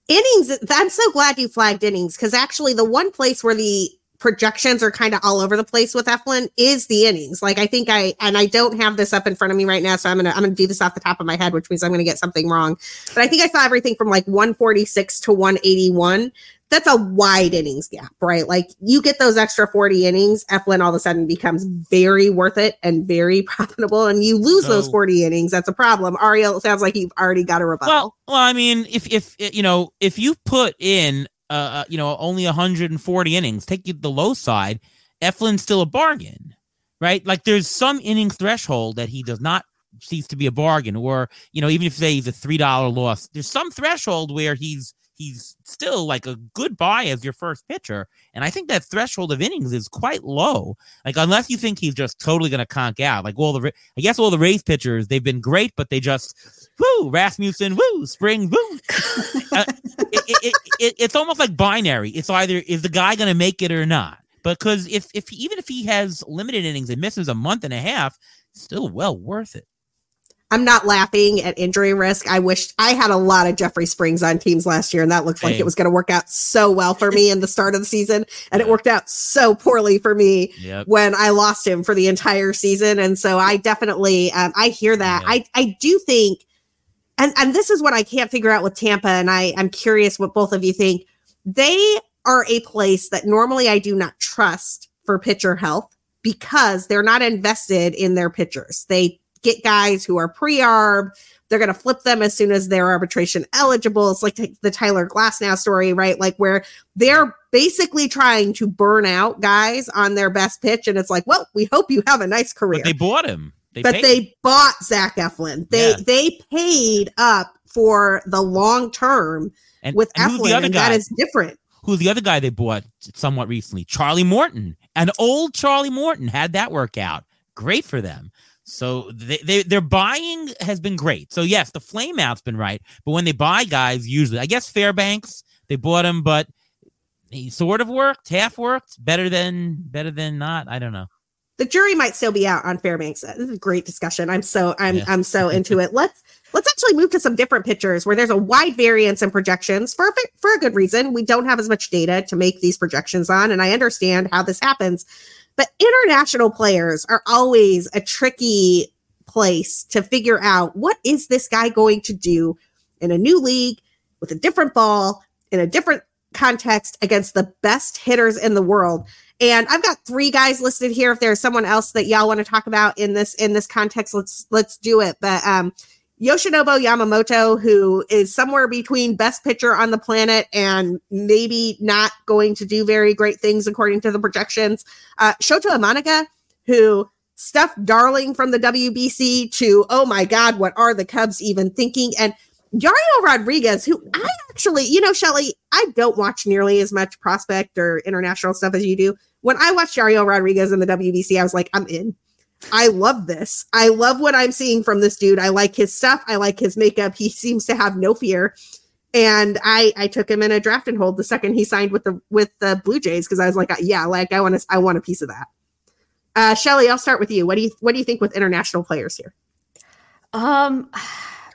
Innings, I'm so glad you flagged innings because actually, the one place where the projections are kind of all over the place with Eflin is the innings. Like I think I and I don't have this up in front of me right now, so I'm gonna I'm gonna do this off the top of my head, which means I'm gonna get something wrong. But I think I saw everything from like 146 to 181. That's a wide innings gap, right? Like you get those extra 40 innings, Eflin all of a sudden becomes very worth it and very profitable, and you lose so, those 40 innings. That's a problem. Ariel, sounds like you've already got a rebuttal. Well, well, I mean, if if you know, if you put in uh, uh, you know, only 140 innings. Take you the low side. Eflin's still a bargain, right? Like there's some innings threshold that he does not cease to be a bargain, or you know, even if say he's a three dollar loss, there's some threshold where he's he's still like a good buy as your first pitcher. And I think that threshold of innings is quite low. Like unless you think he's just totally going to conk out. Like all the I guess all the Rays pitchers they've been great, but they just woo Rasmussen woo Spring woo. uh, it, it, it, it's almost like binary. It's either is the guy going to make it or not. Because if if even if he has limited innings and misses a month and a half, still well worth it. I'm not laughing at injury risk. I wish I had a lot of Jeffrey Springs on teams last year, and that looked Same. like it was going to work out so well for me in the start of the season. And yeah. it worked out so poorly for me yep. when I lost him for the entire season. And so I definitely, um, I hear that. I, I do think, and, and this is what I can't figure out with Tampa. And I, I'm curious what both of you think. They are a place that normally I do not trust for pitcher health because they're not invested in their pitchers. They get guys who are pre-arb. They're going to flip them as soon as they're arbitration eligible. It's like the Tyler Glasnow story, right? Like where they're basically trying to burn out guys on their best pitch. And it's like, well, we hope you have a nice career. But they bought him. They but paid. they bought Zac Eflin. They yeah. they paid up for the long term and, with and Eflin, and that is different. Who's the other guy they bought somewhat recently? Charlie Morton. And old Charlie Morton had that work out. Great for them. So they, they their buying has been great. So yes, the flame out's been right, but when they buy guys, usually I guess Fairbanks they bought him, but he sort of worked, half worked, better than better than not. I don't know. The jury might still be out on Fairbanks. This is a great discussion. I'm so I'm yeah. I'm so into it. Let's let's actually move to some different pitchers where there's a wide variance in projections for for a good reason. We don't have as much data to make these projections on, and I understand how this happens. But international players are always a tricky place to figure out what is this guy going to do in a new league with a different ball in a different context against the best hitters in the world. And I've got three guys listed here. If there's someone else that y'all want to talk about in this in this context, let's let's do it. But um Yoshinobu Yamamoto, who is somewhere between best pitcher on the planet and maybe not going to do very great things according to the projections. Uh, Shota Imanaga, who stuffed Darling from the WBC to, oh my God, what are the Cubs even thinking? And Yariel Rodriguez, who I actually, you know, Shelly, I don't watch nearly as much prospect or international stuff as you do. When I watched Yariel Rodriguez in the WBC, I was like, I'm in. I love this. I love what I'm seeing from this dude. I like his stuff. I like his makeup. He seems to have no fear. And I I took him in a draft and hold the second he signed with the with the Blue Jays because I was like, yeah, like I want to I want a piece of that. Uh Shelly, I'll start with you. What do you what do you think with international players here? Um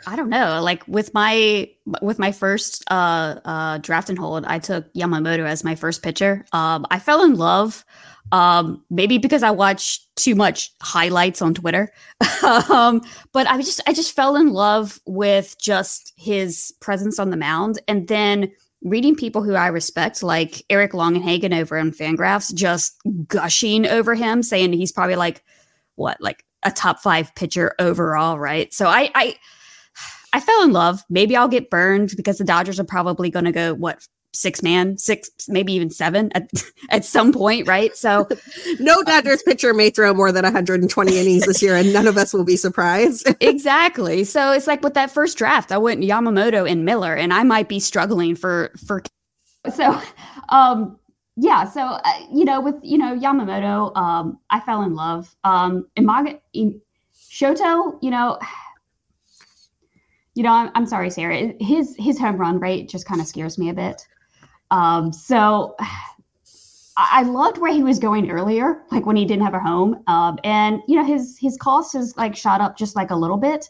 I don't know. Like with my with my first uh uh draft and hold, I took Yamamoto as my first pitcher. Um I fell in love um maybe because i watched too much highlights on twitter um but i just i just fell in love with just his presence on the mound and then reading people who i respect like eric longenhagen over on fangraphs just gushing over him saying he's probably like what like a top five pitcher overall right so i i I fell in love. Maybe I'll get burned because the Dodgers are probably going to go what six man, six, maybe even seven at, at some point, right? So, no Dodgers pitcher may throw more than 120 innings this year, and none of us will be surprised. exactly. So it's like with that first draft, I went Yamamoto and Miller, and I might be struggling for for. So, um, yeah. So uh, you know, with you know Yamamoto, um, I fell in love. Um, Imaga, Shoto, you know you know, I'm, I'm, sorry, Sara. His his home run rate just kind of scares me a bit. Um, so I loved where he was going earlier, like when he didn't have a home. Um, and you know, his his cost has like shot up just like a little bit.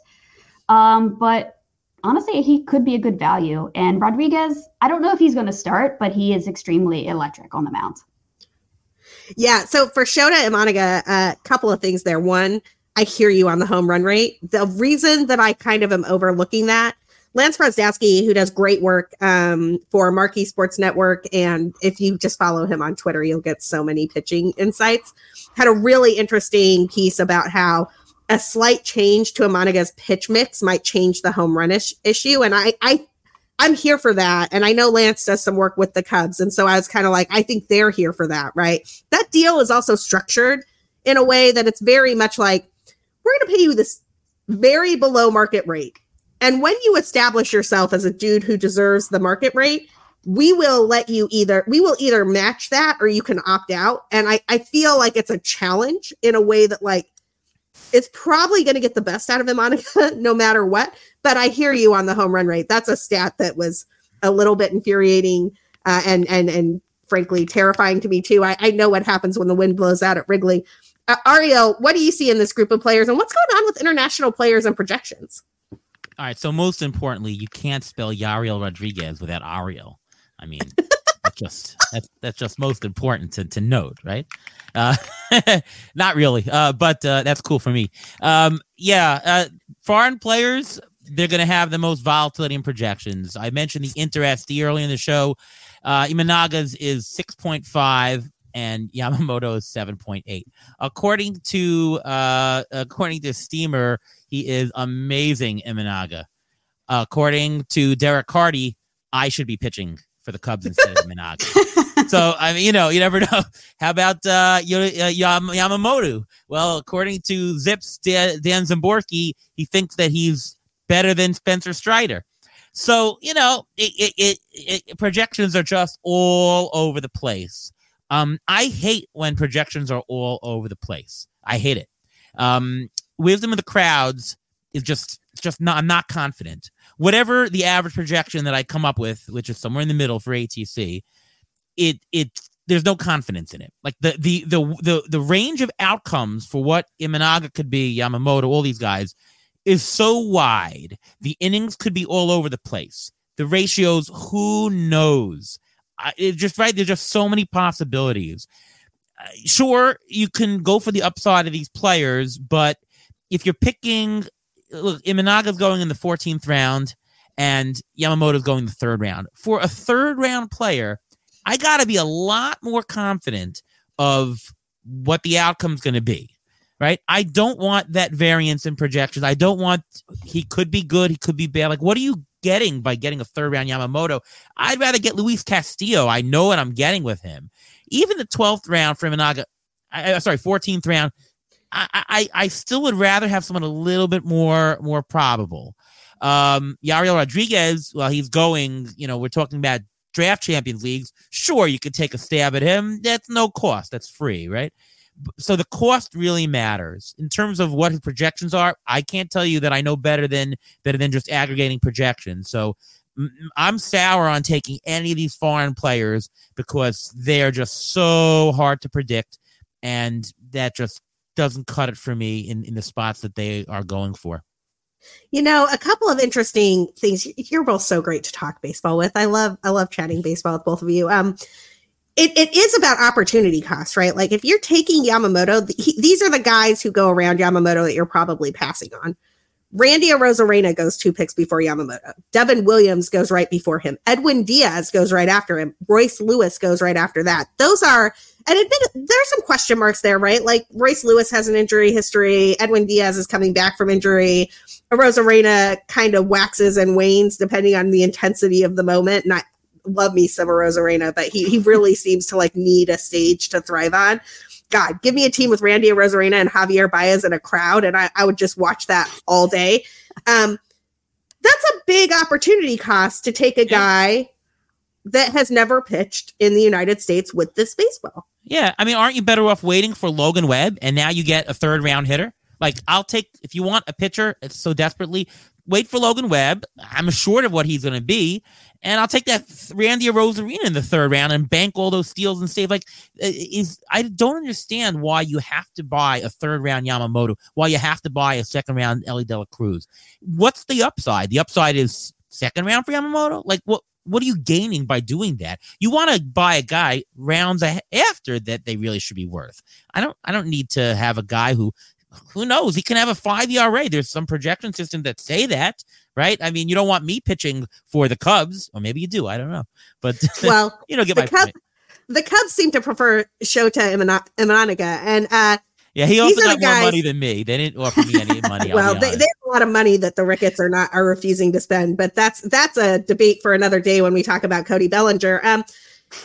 Um, but honestly, he could be a good value. And Rodriguez, I don't know if he's going to start, but he is extremely electric on the mound. Yeah. So for Shota Imanaga, a uh, couple of things there. One, I hear you on the home run rate. The reason that I kind of am overlooking that Lance Brozdowski, who does great work um, for Marquee Sports Network, and if you just follow him on Twitter, you'll get so many pitching insights. Had a really interesting piece about how a slight change to Imanaga's pitch mix might change the home run ish- issue, and I, I, I'm here for that. And I know Lance does some work with the Cubs, and so I was kind of like, I think they're here for that, right? That deal is also structured in a way that it's very much like we're going to pay you this very below market rate and when you establish yourself as a dude who deserves the market rate, we will let you either we will either match that or you can opt out. And I, I feel like it's a challenge in a way that like it's probably going to get the best out of him, Monica, no matter what. But I hear you on the home run rate. That's a stat that was a little bit infuriating uh, and and and frankly terrifying to me too. I, I know what happens when the wind blows out at Wrigley. Uh, Ariel, what do you see in this group of players, and what's going on with international players and projections? All right. So most importantly, you can't spell Yariel Rodriguez without Ariel. I mean, that's just that's that's just most important to, to note, right? Uh, not really, uh, but uh, that's cool for me. Um, yeah, uh, foreign players they're going to have the most volatility in projections. I mentioned the InterSD early in the show. Uh, Imanaga's is six point five and Yamamoto is 7.8. According to uh according to Steamer, he is amazing Imanaga. according to Derek Carty, I should be pitching for the Cubs instead of Imanaga. so I mean, you know, you never know. How about uh, Yam- Yamamoto? Well, according to Zips Dan, Dan Szymborski, he thinks that he's better than Spencer Strider. So you know, it, it, it, it, projections are just all over the place. Um, I hate when projections are all over the place. I hate it. Um, wisdom of the crowds is just just not I'm not confident. Whatever the average projection that I come up with, which is somewhere in the middle for ATC, it it there's no confidence in it. Like the the the the the range of outcomes for what Imanaga could be, Yamamoto, all these guys is so wide. The innings could be all over the place. The ratios, who knows? It just right. There's just so many possibilities. Uh, sure, you can go for the upside of these players, but if you're picking, look, Imanaga's going in the 14th round and Yamamoto's going the third round. For a third round player, I got to be a lot more confident of what the outcome's going to be. Right. I don't want that variance in projections. I don't want he could be good, he could be bad. Like, what are you getting by getting a third round Yamamoto? I'd rather get Luis Castillo. I know what I'm getting with him. Even the 12th round for Imanaga, I, sorry, 14th round, I, I, I still would rather have someone a little bit more more probable. Um, Yariel Rodriguez, well, he's going, you know, we're talking about draft champions leagues. Sure, you could take a stab at him. That's no cost. That's free, right? So the cost really matters in terms of what his projections are. I can't tell you that I know better than better than just aggregating projections. So I'm sour on taking any of these foreign players because they're just so hard to predict, and that just doesn't cut it for me in, in the spots that they are going for. You know, a couple of interesting things. You're both so great to talk baseball with. I love I love chatting baseball with both of you. Um it, it is about opportunity cost, right? Like if you're taking Yamamoto, he, these are the guys who go around Yamamoto that you're probably passing on. Randy Arozarena goes two picks before Yamamoto. Devin Williams goes right before him. Edwin Diaz goes right after him. Royce Lewis goes right after that. Those are, and admit there's some question marks there, right? Like Royce Lewis has an injury history. Edwin Diaz is coming back from injury. Arozarena kind of waxes and wanes depending on the intensity of the moment. And I love me some Arozarena, but he, he really seems to like need a stage to thrive on. God, give me a team with Randy Arozarena and Javier Baez in a crowd, and I, I would just watch that all day. Um, that's a big opportunity cost to take a guy that has never pitched in the United States with this baseball. Yeah, I mean, aren't you better off waiting for Logan Webb and now you get a third round hitter? Like, I'll take if you want a pitcher so desperately, wait for Logan Webb. I'm assured of what he's going to be, and I'll take that Randy Arozarena in the third round and bank all those steals and save. Like, is I don't understand why you have to buy a third round Yamamoto, why you have to buy a second round Elly De La Cruz. What's the upside? The upside is second round for Yamamoto. Like, what? What are you gaining by doing that? You want to buy a guy rounds after that they really should be worth. I don't. I don't need to have a guy who who knows? He can have a five ERA. There's some projection systems that say that, right? I mean, you don't want me pitching for the Cubs, or maybe you do. I don't know, but well, you know, get my point. The Cubs seem to prefer Shota Imanaga, and uh, yeah, he also got more money than me. They didn't offer me any money. well, they, they, have a lot of money that the Ricketts are not are refusing to spend, but that's that's a debate for another day when we talk about Cody Bellinger. Um,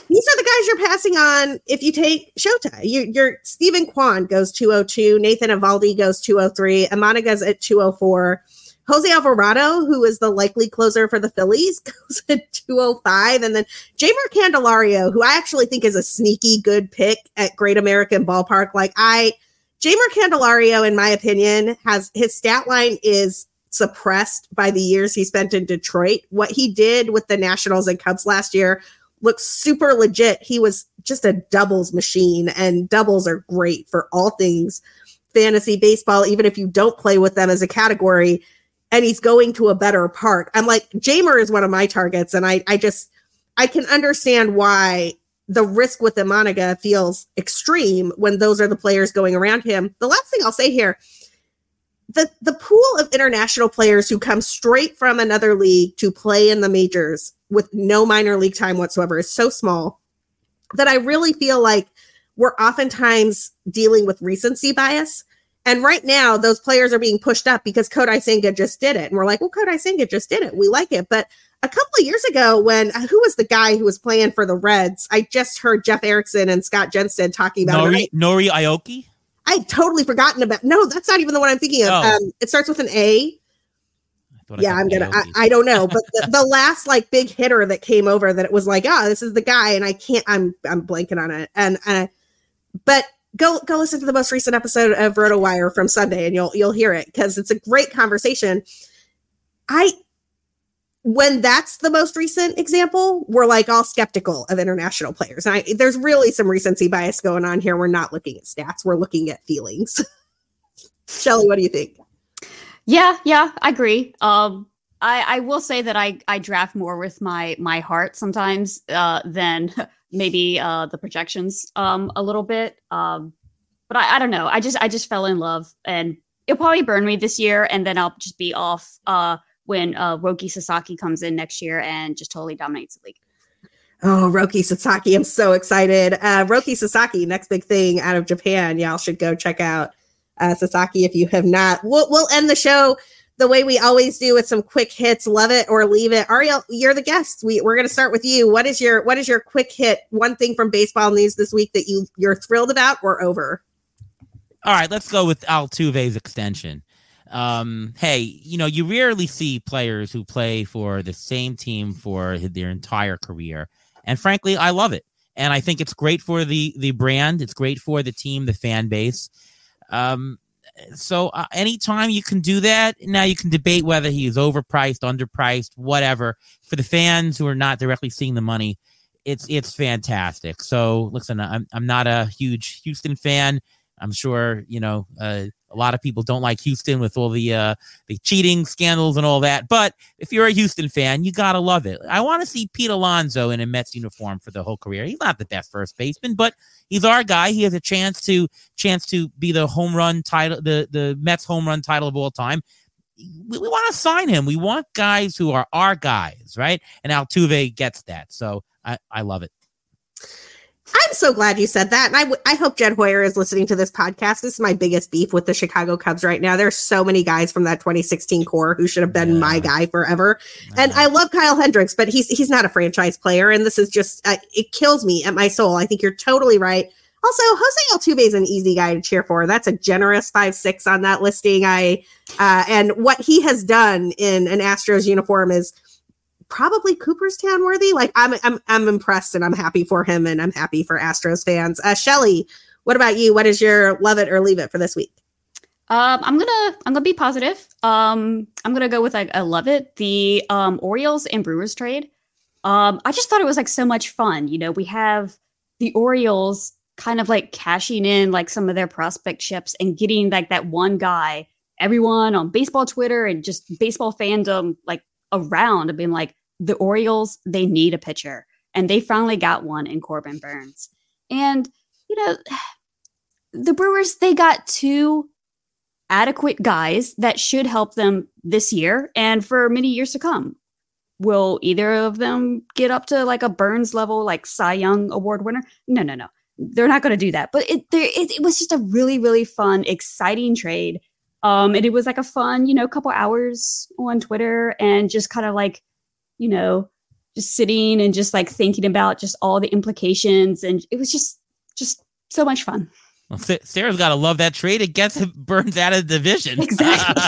these are the guys you're passing on if you take Shota. You, you're Steven Kwan goes 202, Nathan Eovaldi goes 203, Imanaga's at 204. Jose Alvarado, who is the likely closer for the Phillies, goes at 205. And then Jeimer Candelario, who I actually think is a sneaky good pick at Great American Ballpark. Like I, Jeimer Candelario, in my opinion, has his stat line is suppressed by the years he spent in Detroit. What he did with the Nationals and Cubs last year looks super legit. He was just a doubles machine, and doubles are great for all things fantasy baseball, even if you don't play with them as a category. And he's going to a better park. I'm like, Jeimer is one of my targets, and I, I just, I can understand why the risk with the Imanaga feels extreme when those are the players going around him. The last thing I'll say here the the pool of international players who come straight from another league to play in the majors with no minor league time whatsoever is so small that I really feel like we're oftentimes dealing with recency bias. And right now, those players are being pushed up because Kodai Senga just did it. And we're like, well, Kodai Senga just did it. We like it. But a couple of years ago, when uh, who was the guy who was playing for the Reds? I just heard Jeff Erickson and Scott Jensen talking about Nori, Nori Aoki. I totally forgotten about. No, that's not even the one I'm thinking of. Oh. Um, it starts with an A. Yeah, I'm gonna. I, I, don't know, but the, the, last like big hitter that came over that it was like, oh, this is the guy, and I can't. I'm I'm blanking on it, and uh, but go go listen to the most recent episode of RotoWire from Sunday, and you'll you'll hear it because it's a great conversation. I when that's the most recent example, we're like all skeptical of international players. And I, there's really some recency bias going on here. We're not looking at stats, we're looking at feelings. Shelly, what do you think? Yeah, yeah, I agree. Um, I, I will say that I, I draft more with my my heart sometimes uh, than maybe uh, the projections um, a little bit. Um, but I, I don't know. I just I just fell in love and it'll probably burn me this year, and then I'll just be off uh, when uh, Roki Sasaki comes in next year and just totally dominates the league. Oh, Roki Sasaki. I'm so excited. Uh, Roki Sasaki, next big thing out of Japan. Y'all should go check out uh, Sasaki if you have not. We'll, we'll end the show the way we always do with some quick hits. Love it or leave it. Ariel, you're the guest. We, we're going to start with you. What is your what is your quick hit? One thing from baseball news this week that you you're thrilled about or over? All right, let's go with Altuve's extension. Um, hey, you know, you rarely see players who play for the same team for their entire career. And frankly, I love it. And I think it's great for the the brand. It's great for the team, the fan base. Um, so uh, anytime you can do that, now you can debate whether he is overpriced, underpriced, whatever. For the fans who are not directly seeing the money, it's it's fantastic. So listen, I'm I'm not a huge Houston fan. I'm sure you know uh, a lot of people don't like Houston with all the uh, the cheating scandals and all that. But if you're a Houston fan, you gotta love it. I want to see Pete Alonso in a Mets uniform for the whole career. He's not the best first baseman, but he's our guy. He has a chance to chance to be the home run title, the the Mets home run title of all time. We, we want to sign him. We want guys who are our guys, right? And Altuve gets that. So I, I love it. I'm so glad you said that. And I, w- I hope Jed Hoyer is listening to this podcast. This is my biggest beef with the Chicago Cubs right now. There's so many guys from that 2016 core who should have been yeah. my guy forever. Yeah. And I love Kyle Hendricks, but he's he's not a franchise player. And this is just, uh, it kills me at my soul. I think you're totally right. Also, Jose Altuve is an easy guy to cheer for. That's a generous five six on that listing. I uh, and what he has done in an Astros uniform is probably Cooperstown worthy. Like I'm I'm I'm impressed and I'm happy for him and I'm happy for Astros fans. Uh Shelly, what about you? What is your love it or leave it for this week? Um, I'm gonna I'm gonna be positive. Um, I'm gonna go with like I love it. The um Orioles and Brewers trade. Um, I just thought it was like so much fun. You know, we have the Orioles kind of like cashing in like some of their prospect chips and getting like that one guy everyone on baseball Twitter and just baseball fandom like around and being like, the Orioles, they need a pitcher. And they finally got one in Corbin Burnes. And, you know, the Brewers, they got two adequate guys that should help them this year and for many years to come. Will either of them get up to like a Burnes level, like Cy Young Award winner? No, no, no. They're not going to do that. But it, it, it was just a really, really fun, exciting trade. Um, and it was like a fun, you know, couple hours on Twitter and just kind of like you know, just sitting and just like thinking about just all the implications. And it was just, just so much fun. Well, Sara's got to love that trade. It gets Burnes out of the division. Exactly.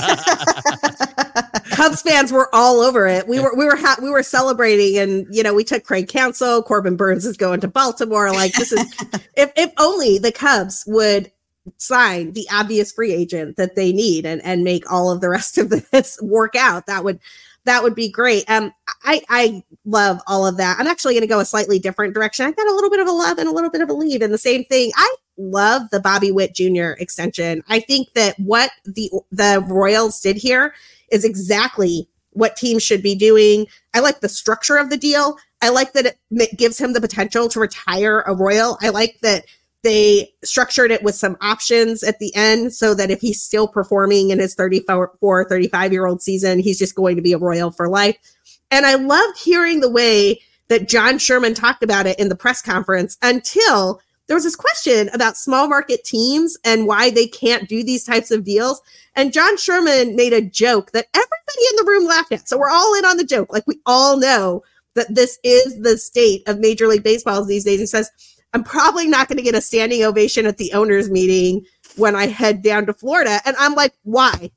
Cubs fans were all over it. We were we were ha- we were celebrating, and you know we took Craig Counsell. Corbin Burnes is going to Baltimore. Like this is if if only the Cubs would sign the obvious free agent that they need and and make all of the rest of this work out. That would that would be great. Um, I I love all of that. I'm actually going to go a slightly different direction. I got a little bit of a love and a little bit of a leave, and the same thing. I love the Bobby Witt Jr. extension. I think that what the the Royals did here is exactly what teams should be doing. I like the structure of the deal. I like that it gives him the potential to retire a Royal. I like that they structured it with some options at the end so that if he's still performing in his 34, 35 year old season, he's just going to be a Royal for life. And I loved hearing the way that John Sherman talked about it in the press conference until there was this question about small market teams and why they can't do these types of deals. And John Sherman made a joke that everybody in the room laughed at. So we're all in on the joke. Like we all know that this is the state of Major League Baseball these days. He says, I'm probably not going to get a standing ovation at the owners meeting when I head down to Florida. And I'm like, why?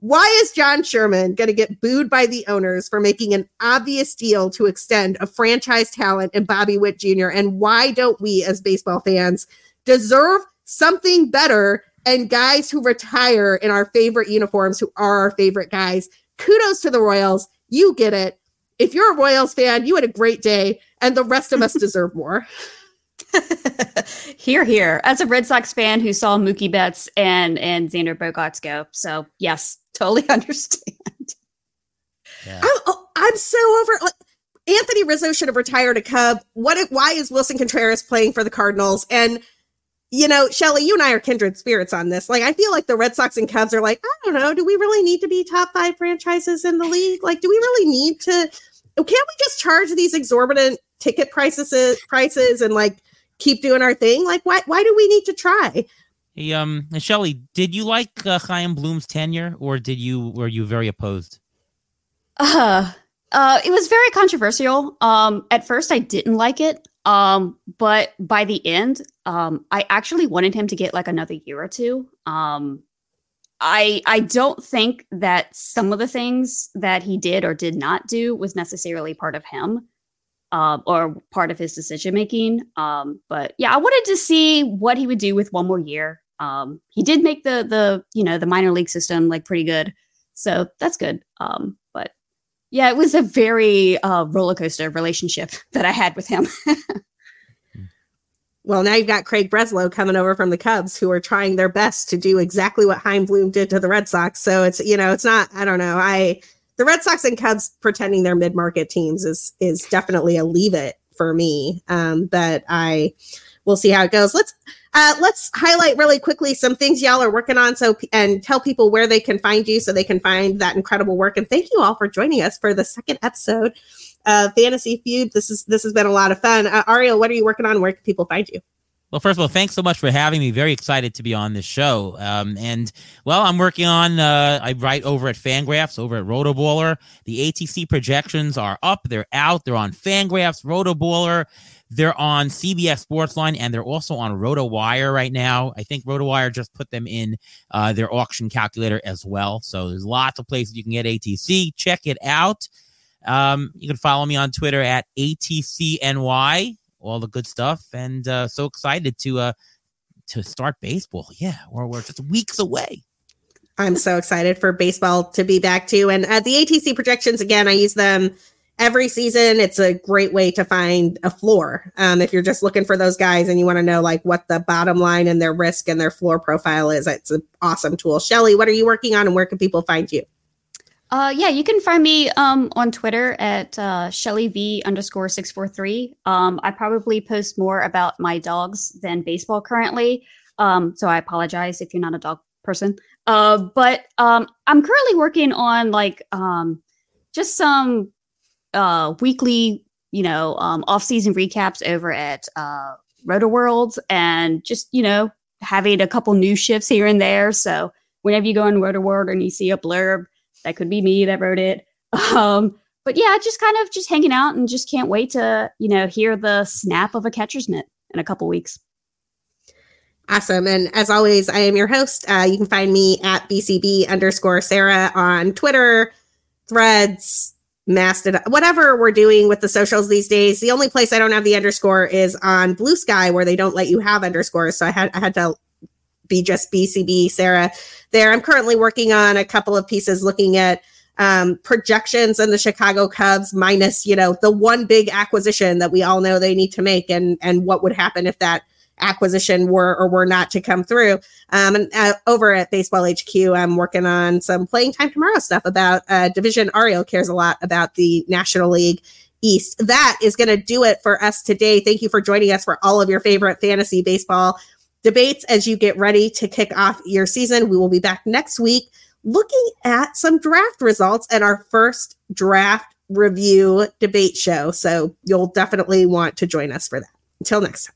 Why is John Sherman going to get booed by the owners for making an obvious deal to extend a franchise talent in Bobby Witt Jr.? And why don't we, as baseball fans, deserve something better and guys who retire in our favorite uniforms, who are our favorite guys? Kudos to the Royals. You get it. If you're a Royals fan, you had a great day, and the rest of us deserve more. here, here. As a Red Sox fan who saw Mookie Betts and and Xander Bogaerts go, so yes, totally understand. Yeah. I'm, oh, I'm so over. Like, Anthony Rizzo should have retired a Cub. What? Why is Willson Contreras playing for the Cardinals? And you know, Shelly, you and I are kindred spirits on this. Like, I feel like the Red Sox and Cubs are like, I don't know, do we really need to be top five franchises in the league? Like, do we really need to? Can't we just charge these exorbitant ticket prices prices and like keep doing our thing? Like, why why do we need to try? Hey, um, Shelly, did you like uh, Chaim Bloom's tenure, or did you were you very opposed? Uh, uh, it was very controversial. Um, at first, I didn't like it. Um, but by the end, um, I actually wanted him to get like another year or two. Um, I I don't think that some of the things that he did or did not do was necessarily part of him, uh, or part of his decision making. Um, but yeah, I wanted to see what he would do with one more year. Um, he did make the the you know the minor league system like pretty good, so that's good. Um, but yeah, it was a very uh, roller coaster relationship that I had with him. well, now you've got Craig Breslow coming over from the Cubs, who are trying their best to do exactly what Chaim Bloom did to the Red Sox. So it's you know it's not I don't know I the Red Sox and Cubs pretending they're mid market teams is is definitely a leave it for me. Um, but I we'll see how it goes. Let's uh, let's highlight really quickly some things y'all are working on. So and tell people where they can find you so they can find that incredible work. And thank you all for joining us for the second episode of Fantasy Feud. This is this has been a lot of fun. Uh, Ariel, what are you working on? Where can people find you? Well, first of all, thanks so much for having me. Very excited to be on this show. Um, and well, I'm working on. Uh, I write over at FanGraphs, over at Rotoballer. The ATC projections are up. They're out. They're on FanGraphs, Rotoballer. They're on CBS Sportsline and they're also on RotoWire right now. I think RotoWire just put them in uh, their auction calculator as well. So there's lots of places you can get ATC. Check it out. Um, you can follow me on Twitter at ATCNY. All the good stuff, and uh, so excited to uh, to start baseball. Yeah, we're, we're just weeks away. I'm so excited for baseball to be back too. And uh, the ATC projections again, I use them every season it's a great way to find a floor um, if you're just looking for those guys and you want to know like what the bottom line and their risk and their floor profile is it's an awesome tool shelly what are you working on and where can people find you uh, yeah, you can find me um, on Twitter at uh, underscore six four three. Um, I probably post more about my dogs than baseball currently, um, so I apologize if you're not a dog person. Uh, but um, I'm currently working on like um, just some uh, weekly, you know, um, off-season recaps over at uh, Roto World, and just you know having a couple new shifts here and there. So whenever you go on Roto World and you see a blurb, that could be me that wrote it. Um, but yeah, just kind of just hanging out and just can't wait to you know hear the snap of a catcher's mitt in a couple weeks. Awesome. And as always, I am your host. Uh, you can find me at BCB underscore Sara on Twitter, threads, Mastodon, whatever we're doing with the socials these days. The only place I don't have the underscore is on Blue Sky, where they don't let you have underscores. So I had I had to be just BCB Sara there. I'm currently working on a couple of pieces looking at um, projections and the Chicago Cubs minus, you know, the one big acquisition that we all know they need to make and and what would happen if that acquisition were or were not to come through. Um, and uh, over at Baseball HQ, I'm working on some playing time tomorrow stuff about uh, division. Ariel cares a lot about the National League East. That is going to do it for us today. Thank you for joining us for all of your favorite fantasy baseball debates as you get ready to kick off your season. We will be back next week looking at some draft results and our first draft review debate show. So you'll definitely want to join us for that. Until next time.